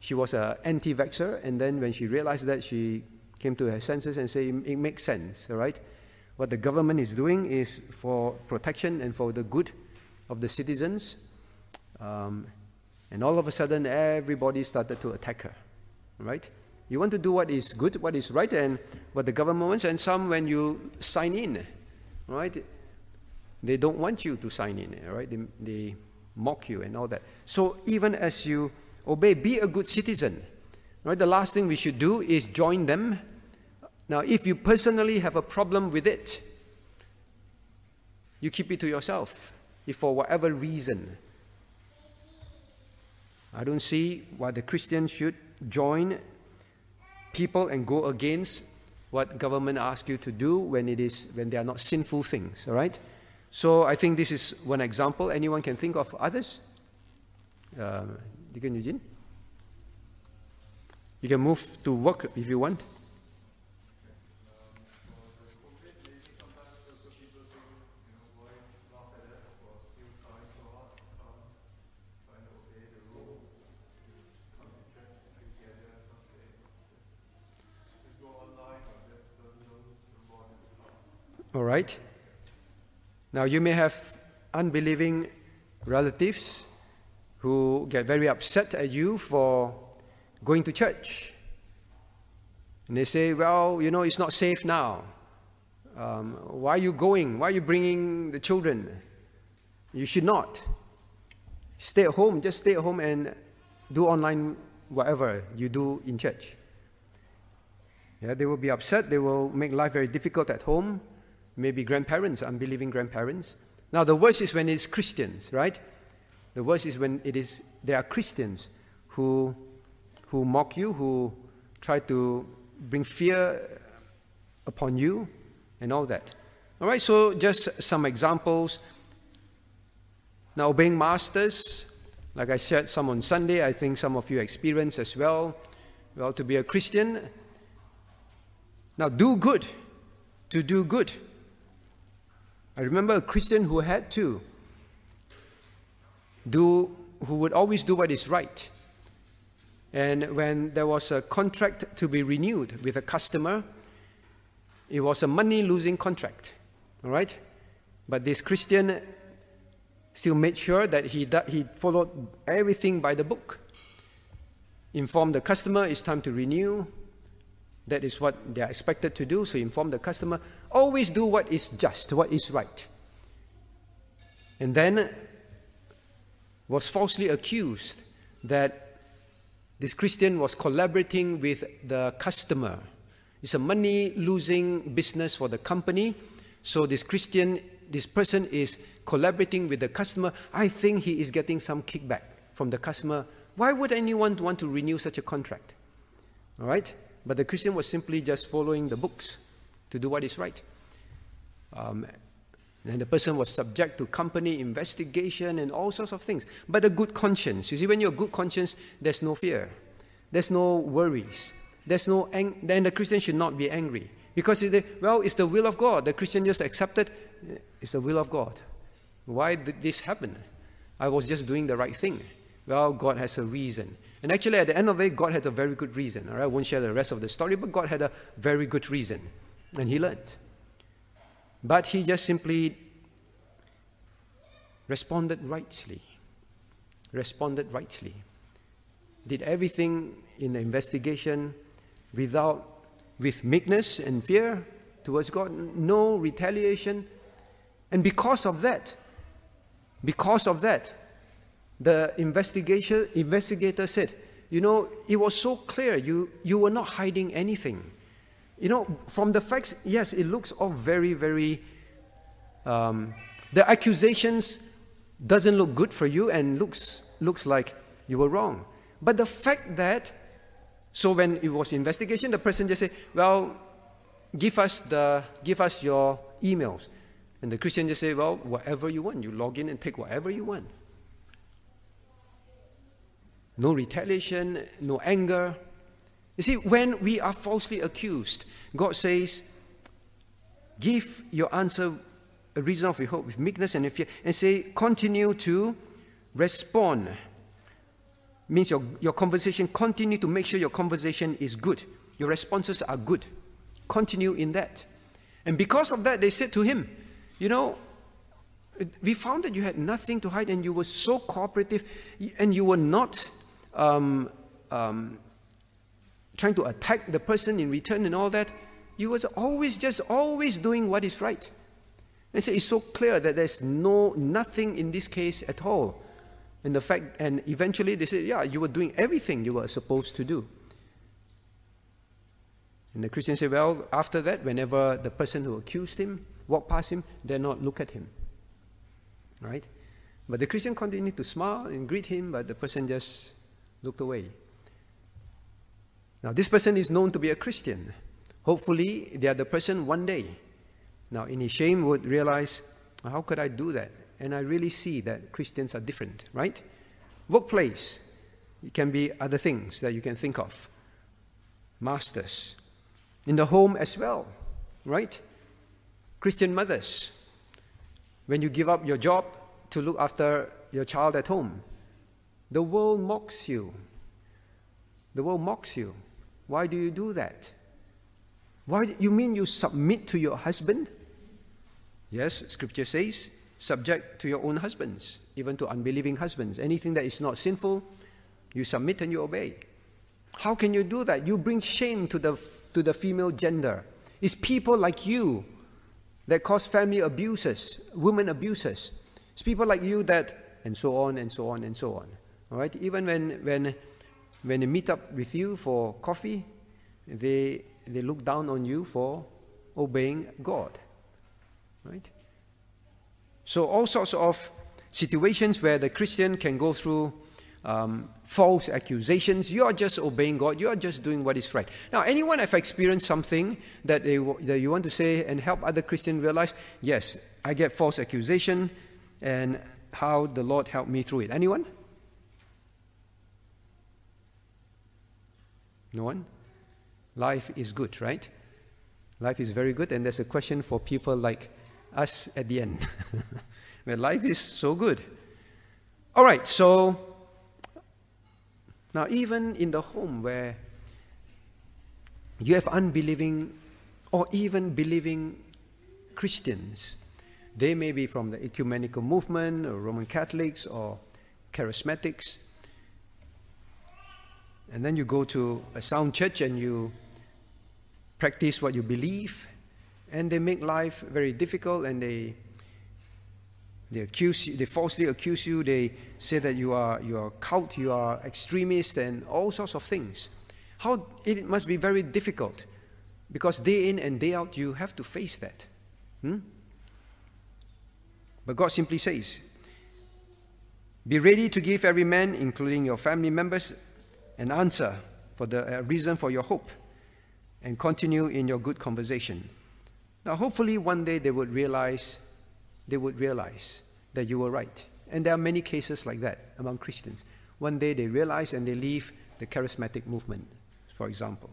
She was an anti-vaxxer, and then when she realized that, she came to her senses and said, it makes sense, all right? What the government is doing is for protection and for the good of the citizens. Um, and all of a sudden, everybody started to attack her, right? You want to do what is good, what is right, and what the government wants, and some, when you sign in, right, they don't want you to sign in, right? They, they mock you and all that. So even as you obey, be a good citizen. Right? The last thing we should do is join them. Now, if you personally have a problem with it, you keep it to yourself. If for whatever reason, I don't see why the Christian should join people and go against what government asks you to do when it is when they are not sinful things. All right. So I think this is one example. Anyone can think of others? Uh, Deacon Eugene? You can move to work if you want. All right. Now, you may have unbelieving relatives who get very upset at you for going to church. And they say, well, you know, it's not safe now. Um, why are you going? Why are you bringing the children? You should not. Stay at home, just stay at home and do online whatever you do in church. Yeah, they will be upset. They will make life very difficult at home maybe grandparents, unbelieving grandparents. Now, the worst is when it's Christians, right? The worst is when it is there are Christians who, who mock you, who try to bring fear upon you, and all that. All right, so just some examples. Now, obeying masters, like I shared some on Sunday, I think some of you experience as well. Well, to be a Christian, now do good, to do good. I remember a Christian who had to do, who would always do what is right. And when there was a contract to be renewed with a customer, it was a money losing contract. All right? But this Christian still made sure that he, that he followed everything by the book. Informed the customer it's time to renew. That is what they are expected to do. So inform the customer, Always do what is just, what is right. and then was falsely accused that this Christian was collaborating with the customer. It's a money losing business for the company. So this Christian, this person is collaborating with the customer. I think he is getting some kickback from the customer. Why would anyone want to renew such a contract? All right? But the Christian was simply just following the books to do what is right. Um, and the person was subject to company investigation and all sorts of things. But a good conscience, you see, when you're a good conscience, there's no fear, there's no worries, there's no ang- then the Christian should not be angry. Because, well, it's the will of God. The Christian just accepted it's the will of God. Why did this happen? I was just doing the right thing. Well, God has a reason. And actually, at the end of it, God had a very good reason. All right, I won't share the rest of the story, but God had a very good reason. And he learned. But he just simply responded rightly. Responded rightly. Did everything in the investigation without, with meekness and fear towards God, no retaliation. And because of that, because of that, the investigation, investigator said, you know, it was so clear you, you were not hiding anything. You know, from the facts, yes, it looks all very, very. Um, the accusations doesn't look good for you and looks looks like you were wrong. But the fact that, so when it was investigation, the person just said, "Well, give us the give us your emails," and the Christian just say, "Well, whatever you want, you log in and take whatever you want." No retaliation, no anger, you see, when we are falsely accused, God says, give your answer a reason of your hope with meekness and fear, and say, continue to respond. Means your, your conversation, continue to make sure your conversation is good. Your responses are good. Continue in that. And because of that, they said to him, You know, we found that you had nothing to hide and you were so cooperative and you were not um, um, trying to attack the person in return and all that. You was always just always doing what is right. And so it's so clear that there's no nothing in this case at all. And the fact, and eventually they said, yeah, you were doing everything you were supposed to do. And the Christian said, well, after that, whenever the person who accused him walked past him, dare not look at him. Right? But the Christian continued to smile and greet him, but the person just looked away. Now, this person is known to be a Christian. Hopefully, they are the person one day, now in shame, would realize, how could I do that? And I really see that Christians are different, right? Workplace, it can be other things that you can think of. Masters. In the home as well, right? Christian mothers. When you give up your job to look after your child at home, the world mocks you. The world mocks you. Why do you do that? Why you mean you submit to your husband? Yes, scripture says, subject to your own husbands, even to unbelieving husbands. Anything that is not sinful, you submit and you obey. How can you do that? You bring shame to the, to the female gender. It's people like you that cause family abuses, women abuses. It's people like you that, and so on and so on and so on. All right? Even when, when when they meet up with you for coffee, they, they look down on you for obeying God. Right? So, all sorts of situations where the Christian can go through um, false accusations. You are just obeying God. You are just doing what is right. Now, anyone have experienced something that, they, that you want to say and help other Christians realize, yes, I get false accusation and how the Lord helped me through it? Anyone? No one? Life is good, right? Life is very good, and there's a question for people like us at the end. where life is so good. All right, so now even in the home where you have unbelieving or even believing Christians, they may be from the ecumenical movement or Roman Catholics or charismatics, and then you go to a sound church and you practice what you believe, and they make life very difficult and they They accuse you, they falsely accuse you, they say that you are you are cult, you are extremist and all sorts of things. How it must be very difficult because day in and day out you have to face that. Hmm? But God simply says, Be ready to give every man, including your family members, an answer for the uh, reason for your hope and continue in your good conversation. Now, hopefully, one day they would realize, they would realize that you were right. And there are many cases like that among Christians. One day they realize and they leave the charismatic movement, for example.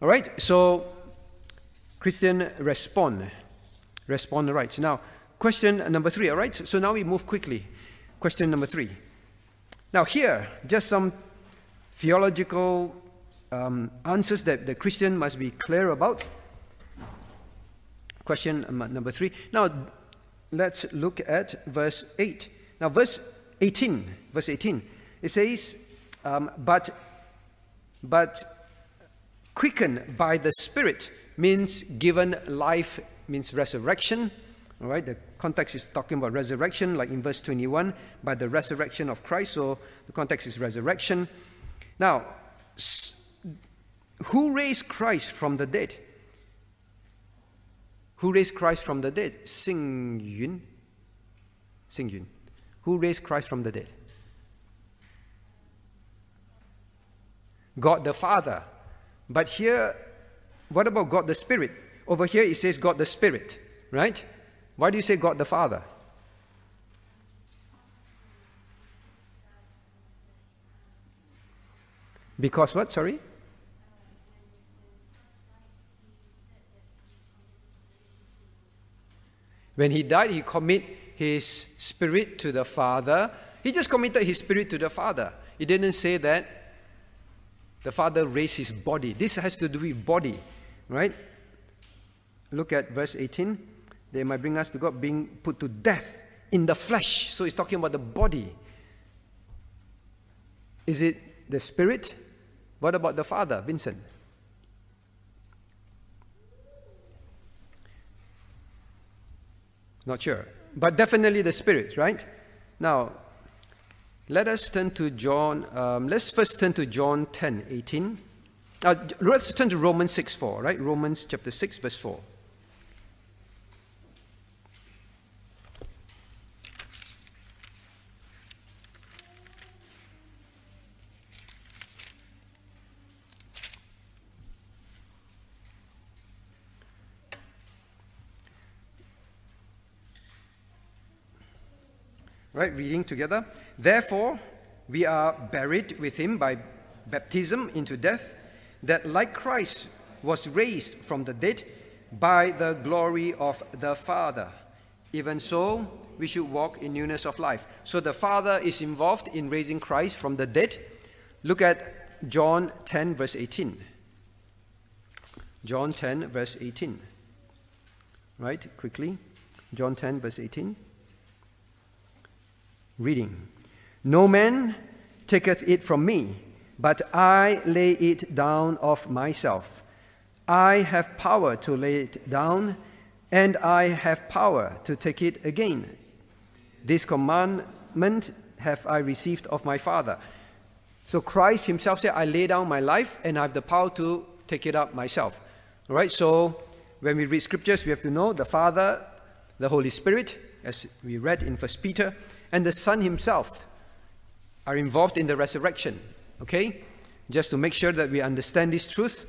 All right, so Christian respond, respond right. Now, question number three, all right? So now we move quickly. Question number three. Now, here, just some theological um, answers that the Christian must be clear about. Question number three. Now, let's look at verse 8. Now, verse 18, verse 18, it says, um, but, but quickened by the Spirit means given life, means resurrection. All right, the context is talking about resurrection, like in verse 21, by the resurrection of Christ. So the context is resurrection. Now, who raised Christ from the dead? Who raised Christ from the dead? Xing Yun. Yun. Who raised Christ from the dead? God the Father. But here, what about God the Spirit? Over here it says God the Spirit, right? Why do you say God the Father? Because what? Sorry? When he died, he committed his spirit to the Father. He just committed his spirit to the Father. He didn't say that the Father raised his body. This has to do with body, right? Look at verse 18. They might bring us to God being put to death in the flesh. So he's talking about the body. Is it the spirit? What about the Father, Vincent? Not sure. But definitely the Spirit, right? Now, let us turn to John. Um, let's first turn to John 10, 18. Uh, let's turn to Romans 6, 4, right? Romans chapter 6, verse 4. Right, reading together. Therefore, we are buried with him by baptism into death, that like Christ was raised from the dead by the glory of the Father, even so we should walk in newness of life. So the Father is involved in raising Christ from the dead. Look at John 10, verse 18. John 10, verse 18. Right, quickly. John 10, verse 18. Reading No man taketh it from me, but I lay it down of myself. I have power to lay it down, and I have power to take it again. This commandment have I received of my Father. So Christ himself said, I lay down my life and I have the power to take it up myself. All right, so when we read scriptures, we have to know the Father, the Holy Spirit, as we read in First Peter, and the Son himself are involved in the resurrection. Okay? Just to make sure that we understand this truth.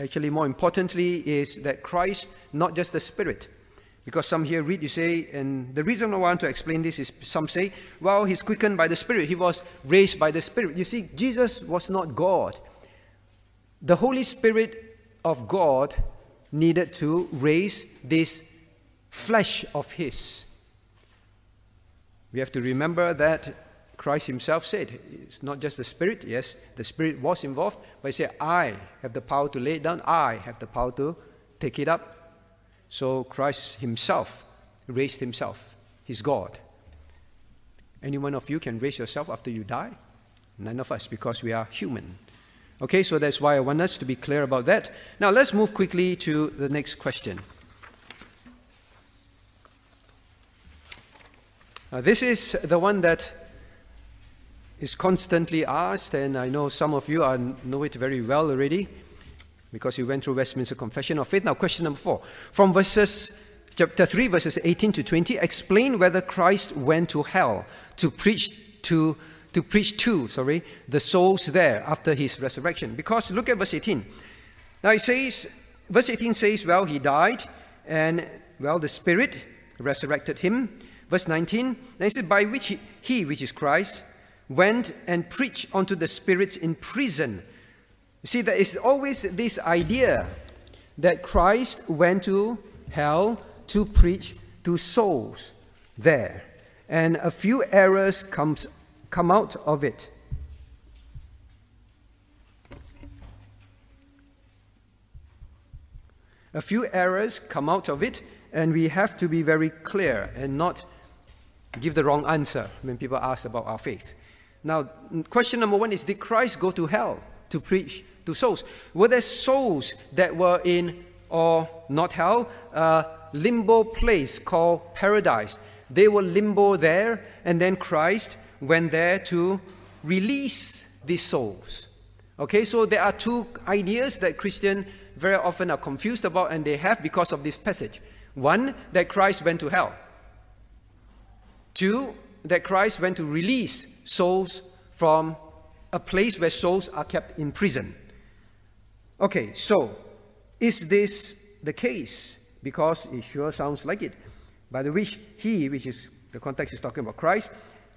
Actually, more importantly, is that Christ, not just the Spirit. Because some here read, you say, and the reason I want to explain this is some say, well, he's quickened by the Spirit. He was raised by the Spirit. You see, Jesus was not God. The Holy Spirit of God needed to raise this flesh of his. We have to remember that Christ himself said, it's not just the Spirit, yes, the Spirit was involved, but he said, I have the power to lay it down, I have the power to take it up. So Christ himself raised himself. He's God. Any one of you can raise yourself after you die? None of us, because we are human. Okay, so that's why I want us to be clear about that. Now let's move quickly to the next question. Uh, this is the one that is constantly asked, and I know some of you are, know it very well already because you went through Westminster Confession of Faith. Now, question number four. From verses chapter 3, verses 18 to 20, explain whether Christ went to hell to preach to to preach to, sorry, the souls there after his resurrection. Because look at verse 18. Now it says, verse 18 says, well, he died, and well, the Spirit resurrected him. Verse 19, then it says, by which he, he, which is Christ, went and preached unto the spirits in prison. You see, there is always this idea that Christ went to hell to preach to souls there. And a few errors comes come out of it. A few errors come out of it, and we have to be very clear and not give the wrong answer when people ask about our faith. Now, question number one is Did Christ go to hell to preach to souls? Were there souls that were in, or not hell, limbo place called paradise? They were limbo there, and then Christ went there to release these souls. Okay, so there are two ideas that Christians very often are confused about, and they have because of this passage. One, that Christ went to hell. Two, that Christ went to release souls from a place where souls are kept in prison. Okay, so is this the case? Because it sure sounds like it. By the which he, which is the context is talking about Christ,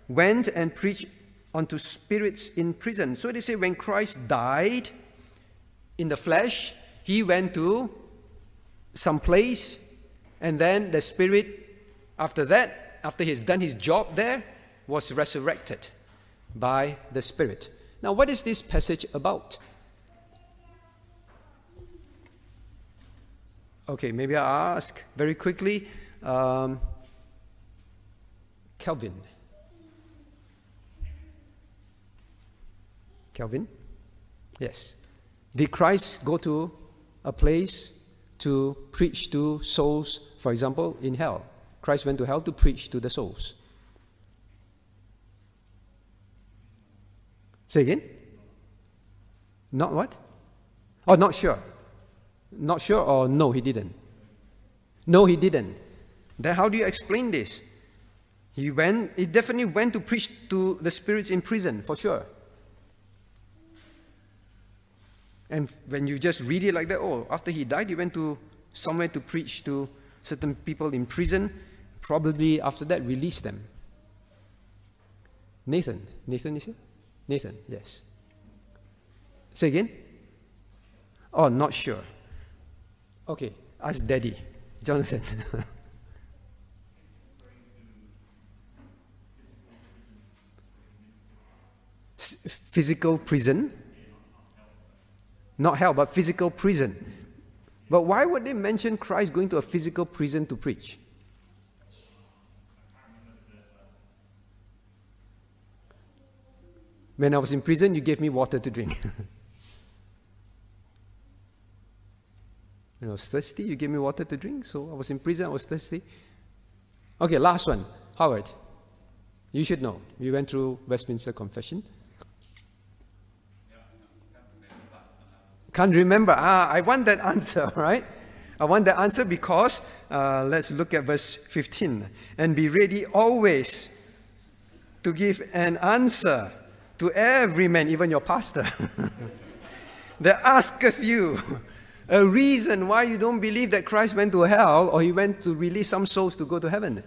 went and preached unto spirits in prison. So they say when Christ died in the flesh, he went to some place, and then the spirit, after that, after he's done his job there, was resurrected by the Spirit. Now, what is this passage about? Okay, maybe i ask very quickly. Um, Calvin. Calvin? Yes. Did Christ go to a place to preach to souls, for example, in hell? Christ went to hell to preach to the souls. Say again? Not what? Oh, not sure. Not sure or no, he didn't? No, he didn't. Then how do you explain this? He went, he definitely went to preach to the spirits in prison, for sure. And when you just read it like that, oh, after he died, he went to somewhere to preach to certain people in prison. Probably after that, release them. Nathan. Nathan is here? Nathan, yes. Say again? Oh, not sure. Okay, ask Daddy. Jonathan. physical prison? Not hell, but physical prison. But why would they mention Christ going to a physical prison to preach? When I was in prison, you gave me water to drink. when I was thirsty, you gave me water to drink. So I was in prison, I was thirsty. Okay, last one. Howard, you should know. You went through Westminster Confession. Can't remember. Ah, I want that answer, right? I want that answer because uh, let's look at verse 15. And be ready always to give an answer to every man, even your pastor, that asketh you a reason why you don't believe that Christ went to hell or he went to release some souls to go to heaven.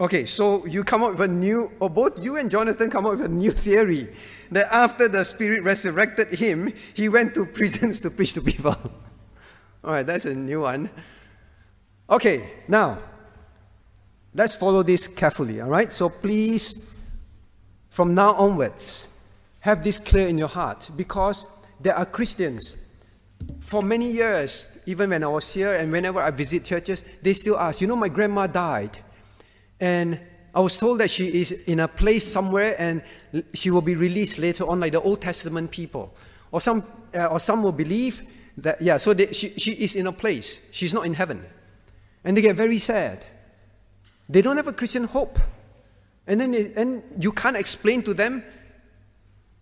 Okay, so you come up with a new, or both you and Jonathan come up with a new theory that after the Spirit resurrected him, he went to prisons to preach to people. all right, that's a new one. Okay, now, let's follow this carefully, all right? So please, from now onwards, have this clear in your heart because there are Christians. For many years, even when I was here and whenever I visit churches, they still ask, you know, my grandma died. And I was told that she is in a place somewhere and she will be released later on, like the Old Testament people. Or some, uh, or some will believe that, yeah, so they, she, she is in a place. She's not in heaven. And they get very sad. They don't have a Christian hope. And then and you can't explain to them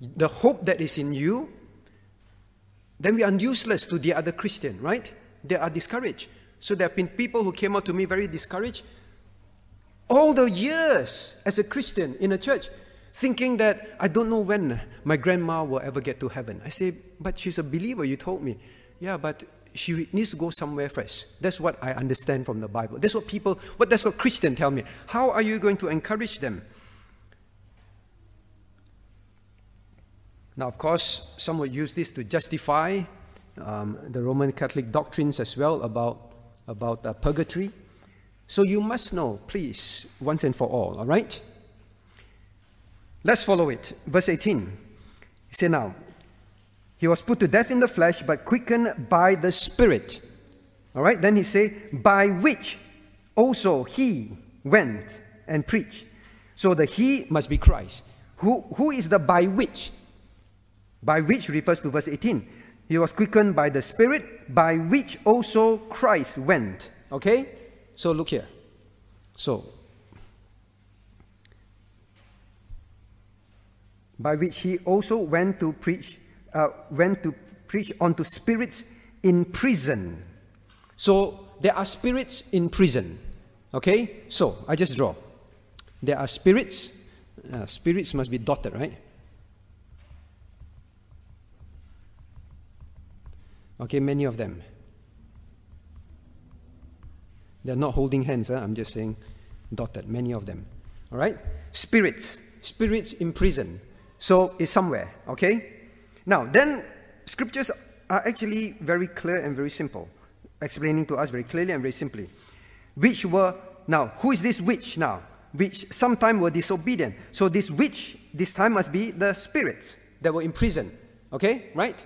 the hope that is in you. Then we are useless to the other Christian, right? They are discouraged. So there have been people who came up to me very discouraged. All the years as a Christian in a church, thinking that I don't know when my grandma will ever get to heaven. I say, but she's a believer, you told me. Yeah, but she needs to go somewhere first. That's what I understand from the Bible. That's what people, what that's what Christians tell me. How are you going to encourage them? Now, of course, some would use this to justify um, the Roman Catholic doctrines as well about, about uh, purgatory. So you must know, please, once and for all, all right? Let's follow it. Verse 18. Say now, he was put to death in the flesh, but quickened by the Spirit. All right, then he say, by which also he went and preached. So the he must be Christ. Who, who is the by which? By which refers to verse 18. He was quickened by the Spirit, by which also Christ went. Okay? So look here. So, by which he also went to preach uh, went to preach unto spirits in prison. So there are spirits in prison. Okay? So I just draw. There are spirits. Uh, spirits must be dotted, right? Okay, many of them. They're not holding hands, huh? I'm just saying dotted, many of them. All right? Spirits. Spirits in prison. So it's somewhere, okay? Now, then, scriptures are actually very clear and very simple, explaining to us very clearly and very simply. Which were, now, who is this which now? Which sometime were disobedient. So, this which, this time must be the spirits that were in prison. Okay, right?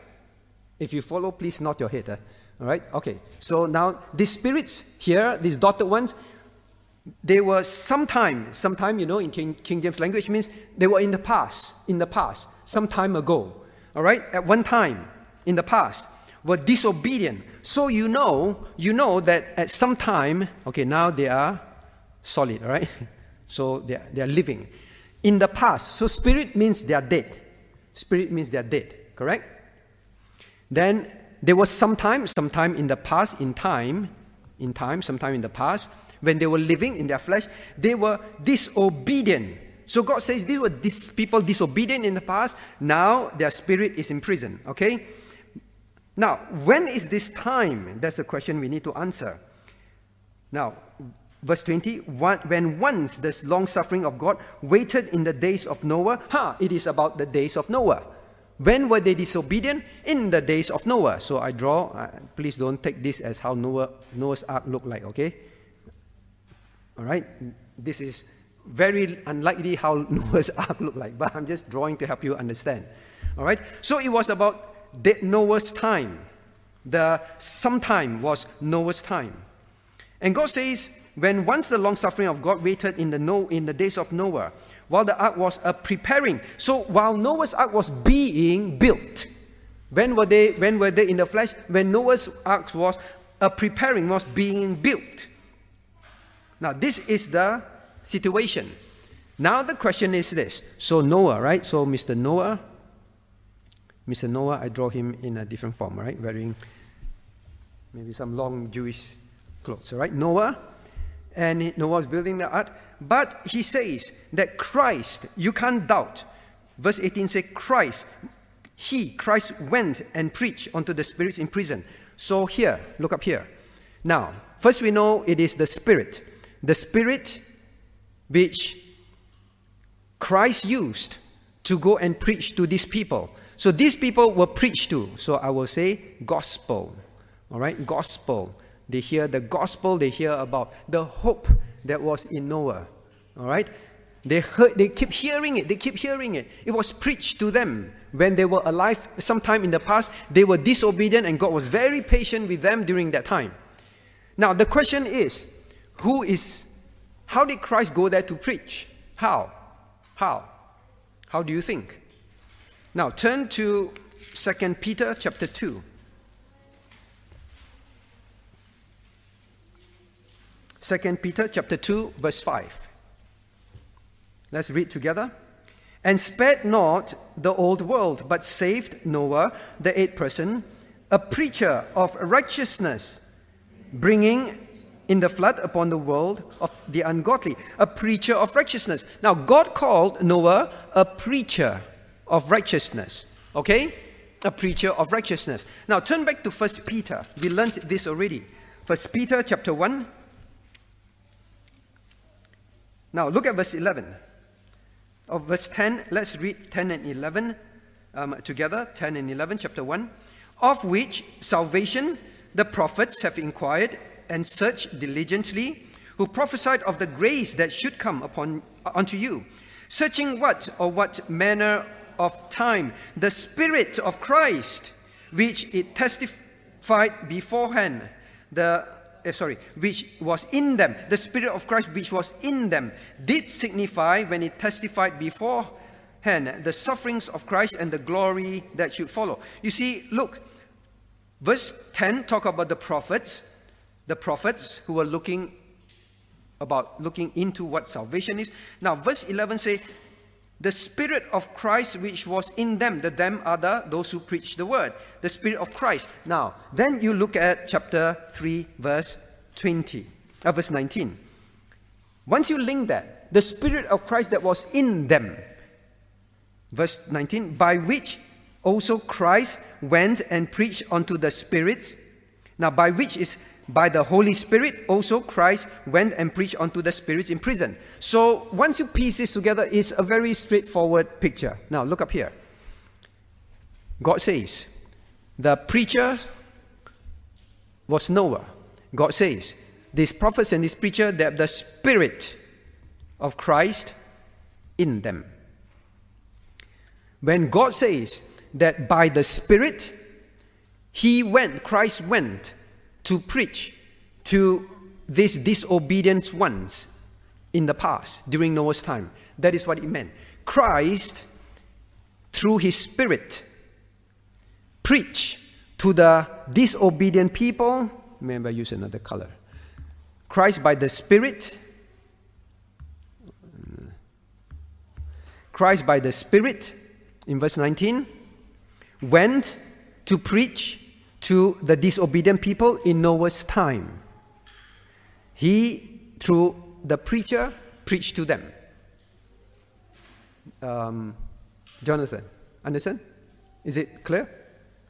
If you follow, please nod your head. Eh? All right, okay. So now, these spirits here, these dotted ones, they were sometime, sometime, you know, in King, King James language means they were in the past, in the past, some time ago all right, at one time in the past were disobedient. So you know, you know that at some time, okay, now they are solid, all right? So they are, they are living. In the past, so spirit means they are dead. Spirit means they are dead, correct? Then there was some time, some time in the past, in time, in time, sometime in the past, when they were living in their flesh, they were disobedient so God says these were these people disobedient in the past. Now their spirit is in prison. Okay? Now, when is this time? That's the question we need to answer. Now, verse 20 when once this long suffering of God waited in the days of Noah, ha, it is about the days of Noah. When were they disobedient? In the days of Noah. So I draw, uh, please don't take this as how Noah, Noah's ark looked like, okay? All right? This is very unlikely how Noah's ark looked like, but I'm just drawing to help you understand. All right? So it was about Noah's time. The sometime was Noah's time. And God says, when once the long suffering of God waited in the, no, in the days of Noah, while the ark was uh, preparing. So while Noah's ark was being built, when were they, when were they in the flesh? When Noah's ark was uh, preparing, was being built. Now, this is the situation. Now the question is this. So Noah, right? So Mr. Noah, Mr. Noah, I draw him in a different form, right? Wearing maybe some long Jewish clothes, all right? Noah, and Noah was building the ark. But he says that Christ, you can't doubt. Verse 18 says, Christ, he, Christ, went and preached unto the spirits in prison. So here, look up here. Now, first we know it is the Spirit. The Spirit which Christ used to go and preach to these people. So these people were preached to. So I will say gospel. All right, gospel. They hear the gospel, they hear about the hope that was in Noah. All right? They heard they keep hearing it, they keep hearing it. It was preached to them when they were alive sometime in the past. They were disobedient and God was very patient with them during that time. Now the question is, who is how did Christ go there to preach? How? How? How do you think? Now turn to 2 Peter chapter 2. Second Peter chapter 2 verse 5. Let's read together. And spared not the old world, but saved Noah, the eighth person, a preacher of righteousness, bringing in the flood upon the world of the ungodly, a preacher of righteousness. Now, God called Noah a preacher of righteousness. Okay? A preacher of righteousness. Now, turn back to First Peter. We learned this already. First Peter chapter 1. Now, look at verse 11. Of verse 10, let's read 10 and 11 um, together. 10 and 11, chapter 1. Of which salvation the prophets have inquired and searched diligently, who prophesied of the grace that should come upon unto you, searching what or what manner of time the Spirit of Christ, which it testified beforehand, the uh, sorry, which was in them, the Spirit of Christ which was in them, did signify when it testified beforehand the sufferings of Christ and the glory that should follow. You see, look, verse 10 talk about the prophets, the prophets who were looking about looking into what salvation is. Now, verse 11 say, the Spirit of Christ which was in them, the them are the, those who preach the word, the Spirit of Christ. Now, then you look at chapter 3, verse 20, uh, verse 19. Once you link that, the Spirit of Christ that was in them, verse 19, by which also Christ went and preached unto the spirits. Now, by which is by the Holy Spirit, also Christ went and preached unto the spirits in prison. So once you piece this together, it's a very straightforward picture. Now look up here. God says, the preacher was Noah. God says, these prophets and this preacher, they have the spirit of Christ in them. When God says that by the Spirit, He went, Christ went to preach to these disobedient ones in the past, during Noah's time. That is what it meant. Christ, through his Spirit, preach to the disobedient people. Remember, I use another color. Christ, by the Spirit, Christ, by the Spirit, in verse 19, went to preach to the disobedient people in Noah's time. He, through the preacher, preached to them. Um, Jonathan, understand? Is it clear?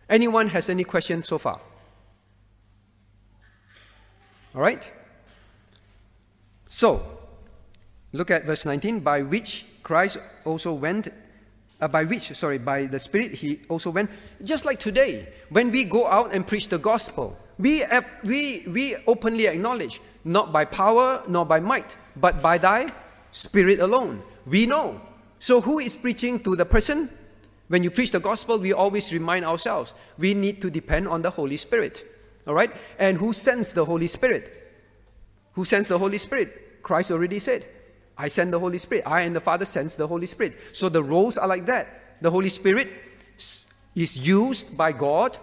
Anyone has any questions so far? All right? So, look at verse 19, by which Christ also went uh, by which, sorry, by the Spirit, he also went. Just like today, when we go out and preach the gospel, we, we, we openly acknowledge, not by power nor by might, but by thy Spirit alone. We know. So, who is preaching to the person? When you preach the gospel, we always remind ourselves we need to depend on the Holy Spirit. All right? And who sends the Holy Spirit? Who sends the Holy Spirit? Christ already said, I send the Holy Spirit. I and the Father sends the Holy Spirit. So the roles are like that. The Holy Spirit is used by God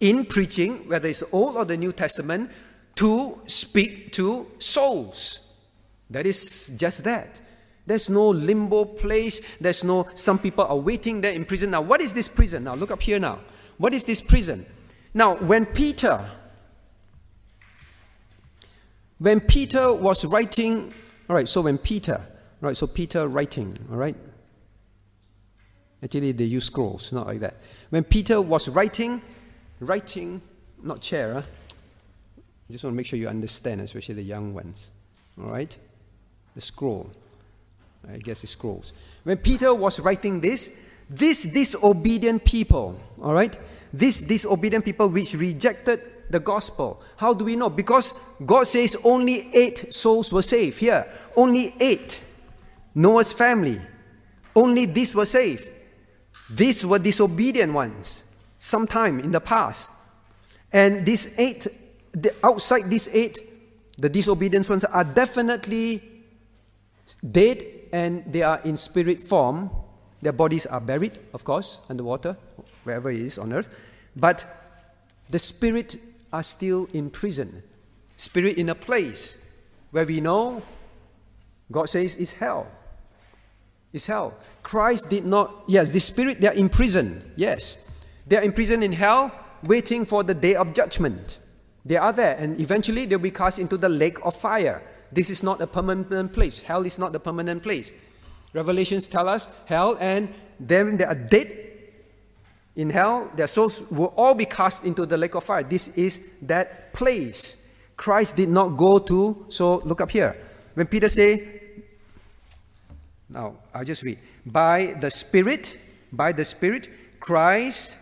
in preaching, whether it's Old or the New Testament, to speak to souls. That is just that. There's no limbo place. There's no, some people are waiting there in prison. Now, what is this prison? Now, look up here now. What is this prison? Now, when Peter, when Peter was writing all right, so when Peter, right, so Peter writing, all right? Actually, they use scrolls, not like that. When Peter was writing, writing, not chair, huh? I just want to make sure you understand, especially the young ones, all right? The scroll, I guess the scrolls. When Peter was writing this, this disobedient people, all right? This disobedient people which rejected the gospel. How do we know? Because God says only eight souls were saved. Here, only eight. Noah's family. Only these were saved. These were disobedient ones sometime in the past. And these eight, the, outside these eight, the disobedient ones are definitely dead and they are in spirit form. Their bodies are buried, of course, underwater, wherever it is on earth. But the spirit are still in prison. Spirit in a place where we know God says is hell. It's hell. Christ did not, yes, the spirit, they are in prison, yes. They are in prison in hell, waiting for the day of judgment. They are there, and eventually they'll be cast into the lake of fire. This is not a permanent place. Hell is not a permanent place. Revelations tell us hell, and then they are dead in hell. Their souls will all be cast into the lake of fire. This is that place. Christ did not go to. So look up here. When Peter say, now I'll just read. By the Spirit, by the Spirit, Christ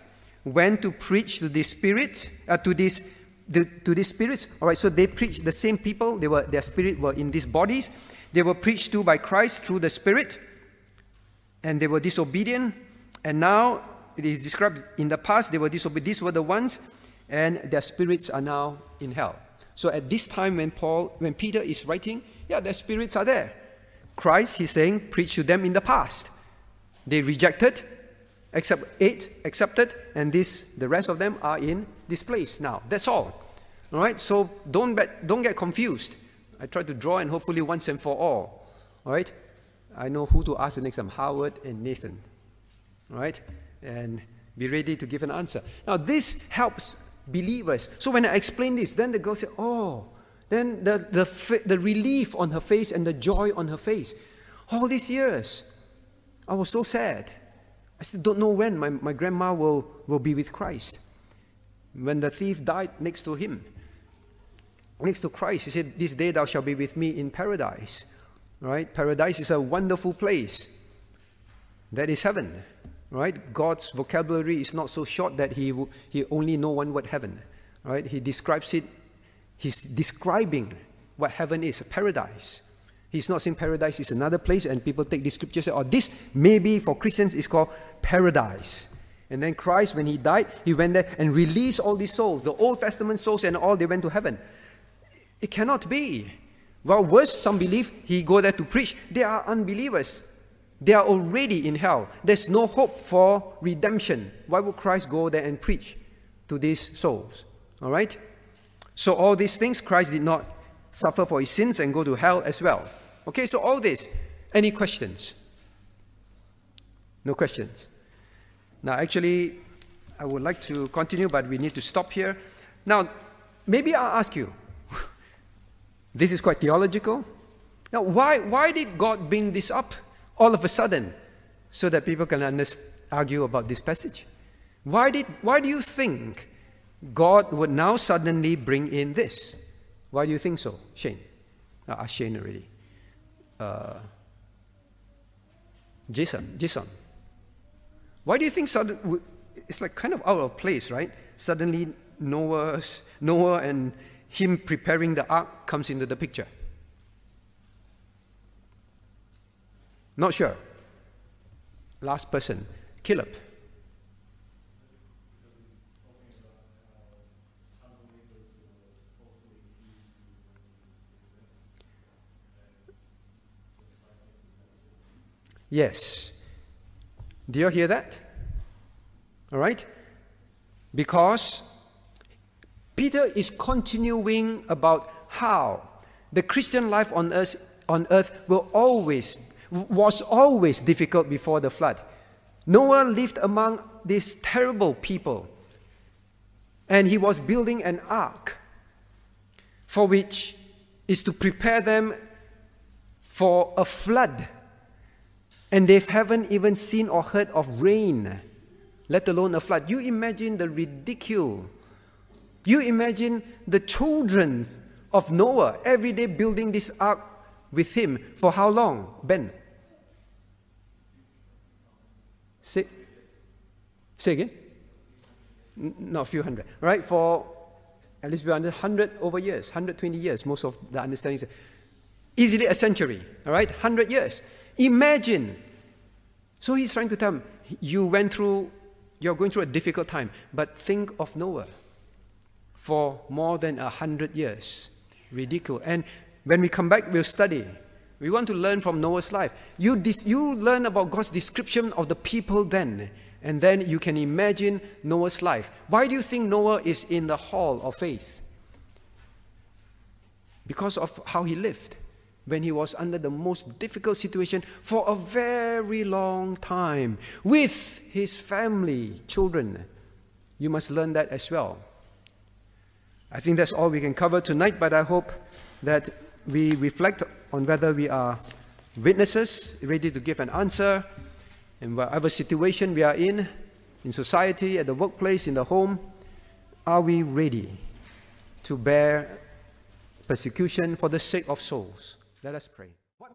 went to preach to the Spirit, uh, to this the, to these spirits. All right, so they preached the same people. They were, their spirit were in these bodies. They were preached to by Christ through the Spirit, and they were disobedient. And now it is described in the past they were disobedient. These were the ones, and their spirits are now in hell. So at this time, when Paul, when Peter is writing, yeah, their spirits are there. Christ, he's saying, preached to them in the past. They rejected, except eight accepted, and this the rest of them are in this place now. That's all. All right. So don't bet, don't get confused. I try to draw and hopefully once and for all. All right. I know who to ask the next time: Howard and Nathan. All right, and be ready to give an answer. Now this helps believers. So when I explain this, then the girl said, "Oh." Then the, the, the relief on her face and the joy on her face. All these years, I was so sad. I still don't know when my, my grandma will, will be with Christ. When the thief died next to him, next to Christ, he said, This day thou shalt be with me in paradise. Right? Paradise is a wonderful place. That is heaven. Right? God's vocabulary is not so short that he, he only know one word heaven. Right? He describes it, he's describing what heaven is, a paradise. He's not saying paradise is another place, and people take this scripture and say, oh, this maybe for Christians is called paradise. And then Christ, when he died, he went there and released all these souls, the Old Testament souls and all, they went to heaven. It cannot be. Well, worse, some believe he go there to preach. They are unbelievers. They are already in hell. There's no hope for redemption. Why would Christ go there and preach to these souls? All right? So all these things Christ did not suffer for his sins and go to hell as well. Okay, so all this. Any questions? No questions. Now, actually, I would like to continue, but we need to stop here. Now, maybe I'll ask you. this is quite theological. Now, why, why did God bring this up all of a sudden so that people can argue about this passage? Why, did, why do you think God would now suddenly bring in this? Why do you think so, Shane? I asked Shane already. Uh, Jason, Jason. Why do you think sudden, it's like kind of out of place, right? Suddenly Noah's, Noah and him preparing the ark comes into the picture. Not sure. Last person, Caleb. Yes. Do you hear that? All right? Because Peter is continuing about how the Christian life on earth, on earth will always, was always difficult before the flood. Noah lived among these terrible people, and he was building an ark for which is to prepare them for a flood and they haven't even seen or heard of rain, let alone a flood. You imagine the ridicule. You imagine the children of Noah every day building this ark with him. For how long, Ben? Say, say again? Not a few hundred, right? For at least we under 100 over years, 120 years, most of the understandings. Easily a century, all right? 100 years. Imagine. So he's trying to tell him, you went through, you're going through a difficult time, but think of Noah for more than a hundred years. Ridiculous. And when we come back, we'll study. We want to learn from Noah's life. You, dis- you learn about God's description of the people then, and then you can imagine Noah's life. Why do you think Noah is in the hall of faith? because of how he lived when he was under the most difficult situation for a very long time with his family, children. You must learn that as well. I think that's all we can cover tonight, but I hope that we reflect on whether we are witnesses ready to give an answer in whatever situation we are in, in society, at the workplace, in the home. Are we ready to bear persecution for the sake of souls? Let us pray.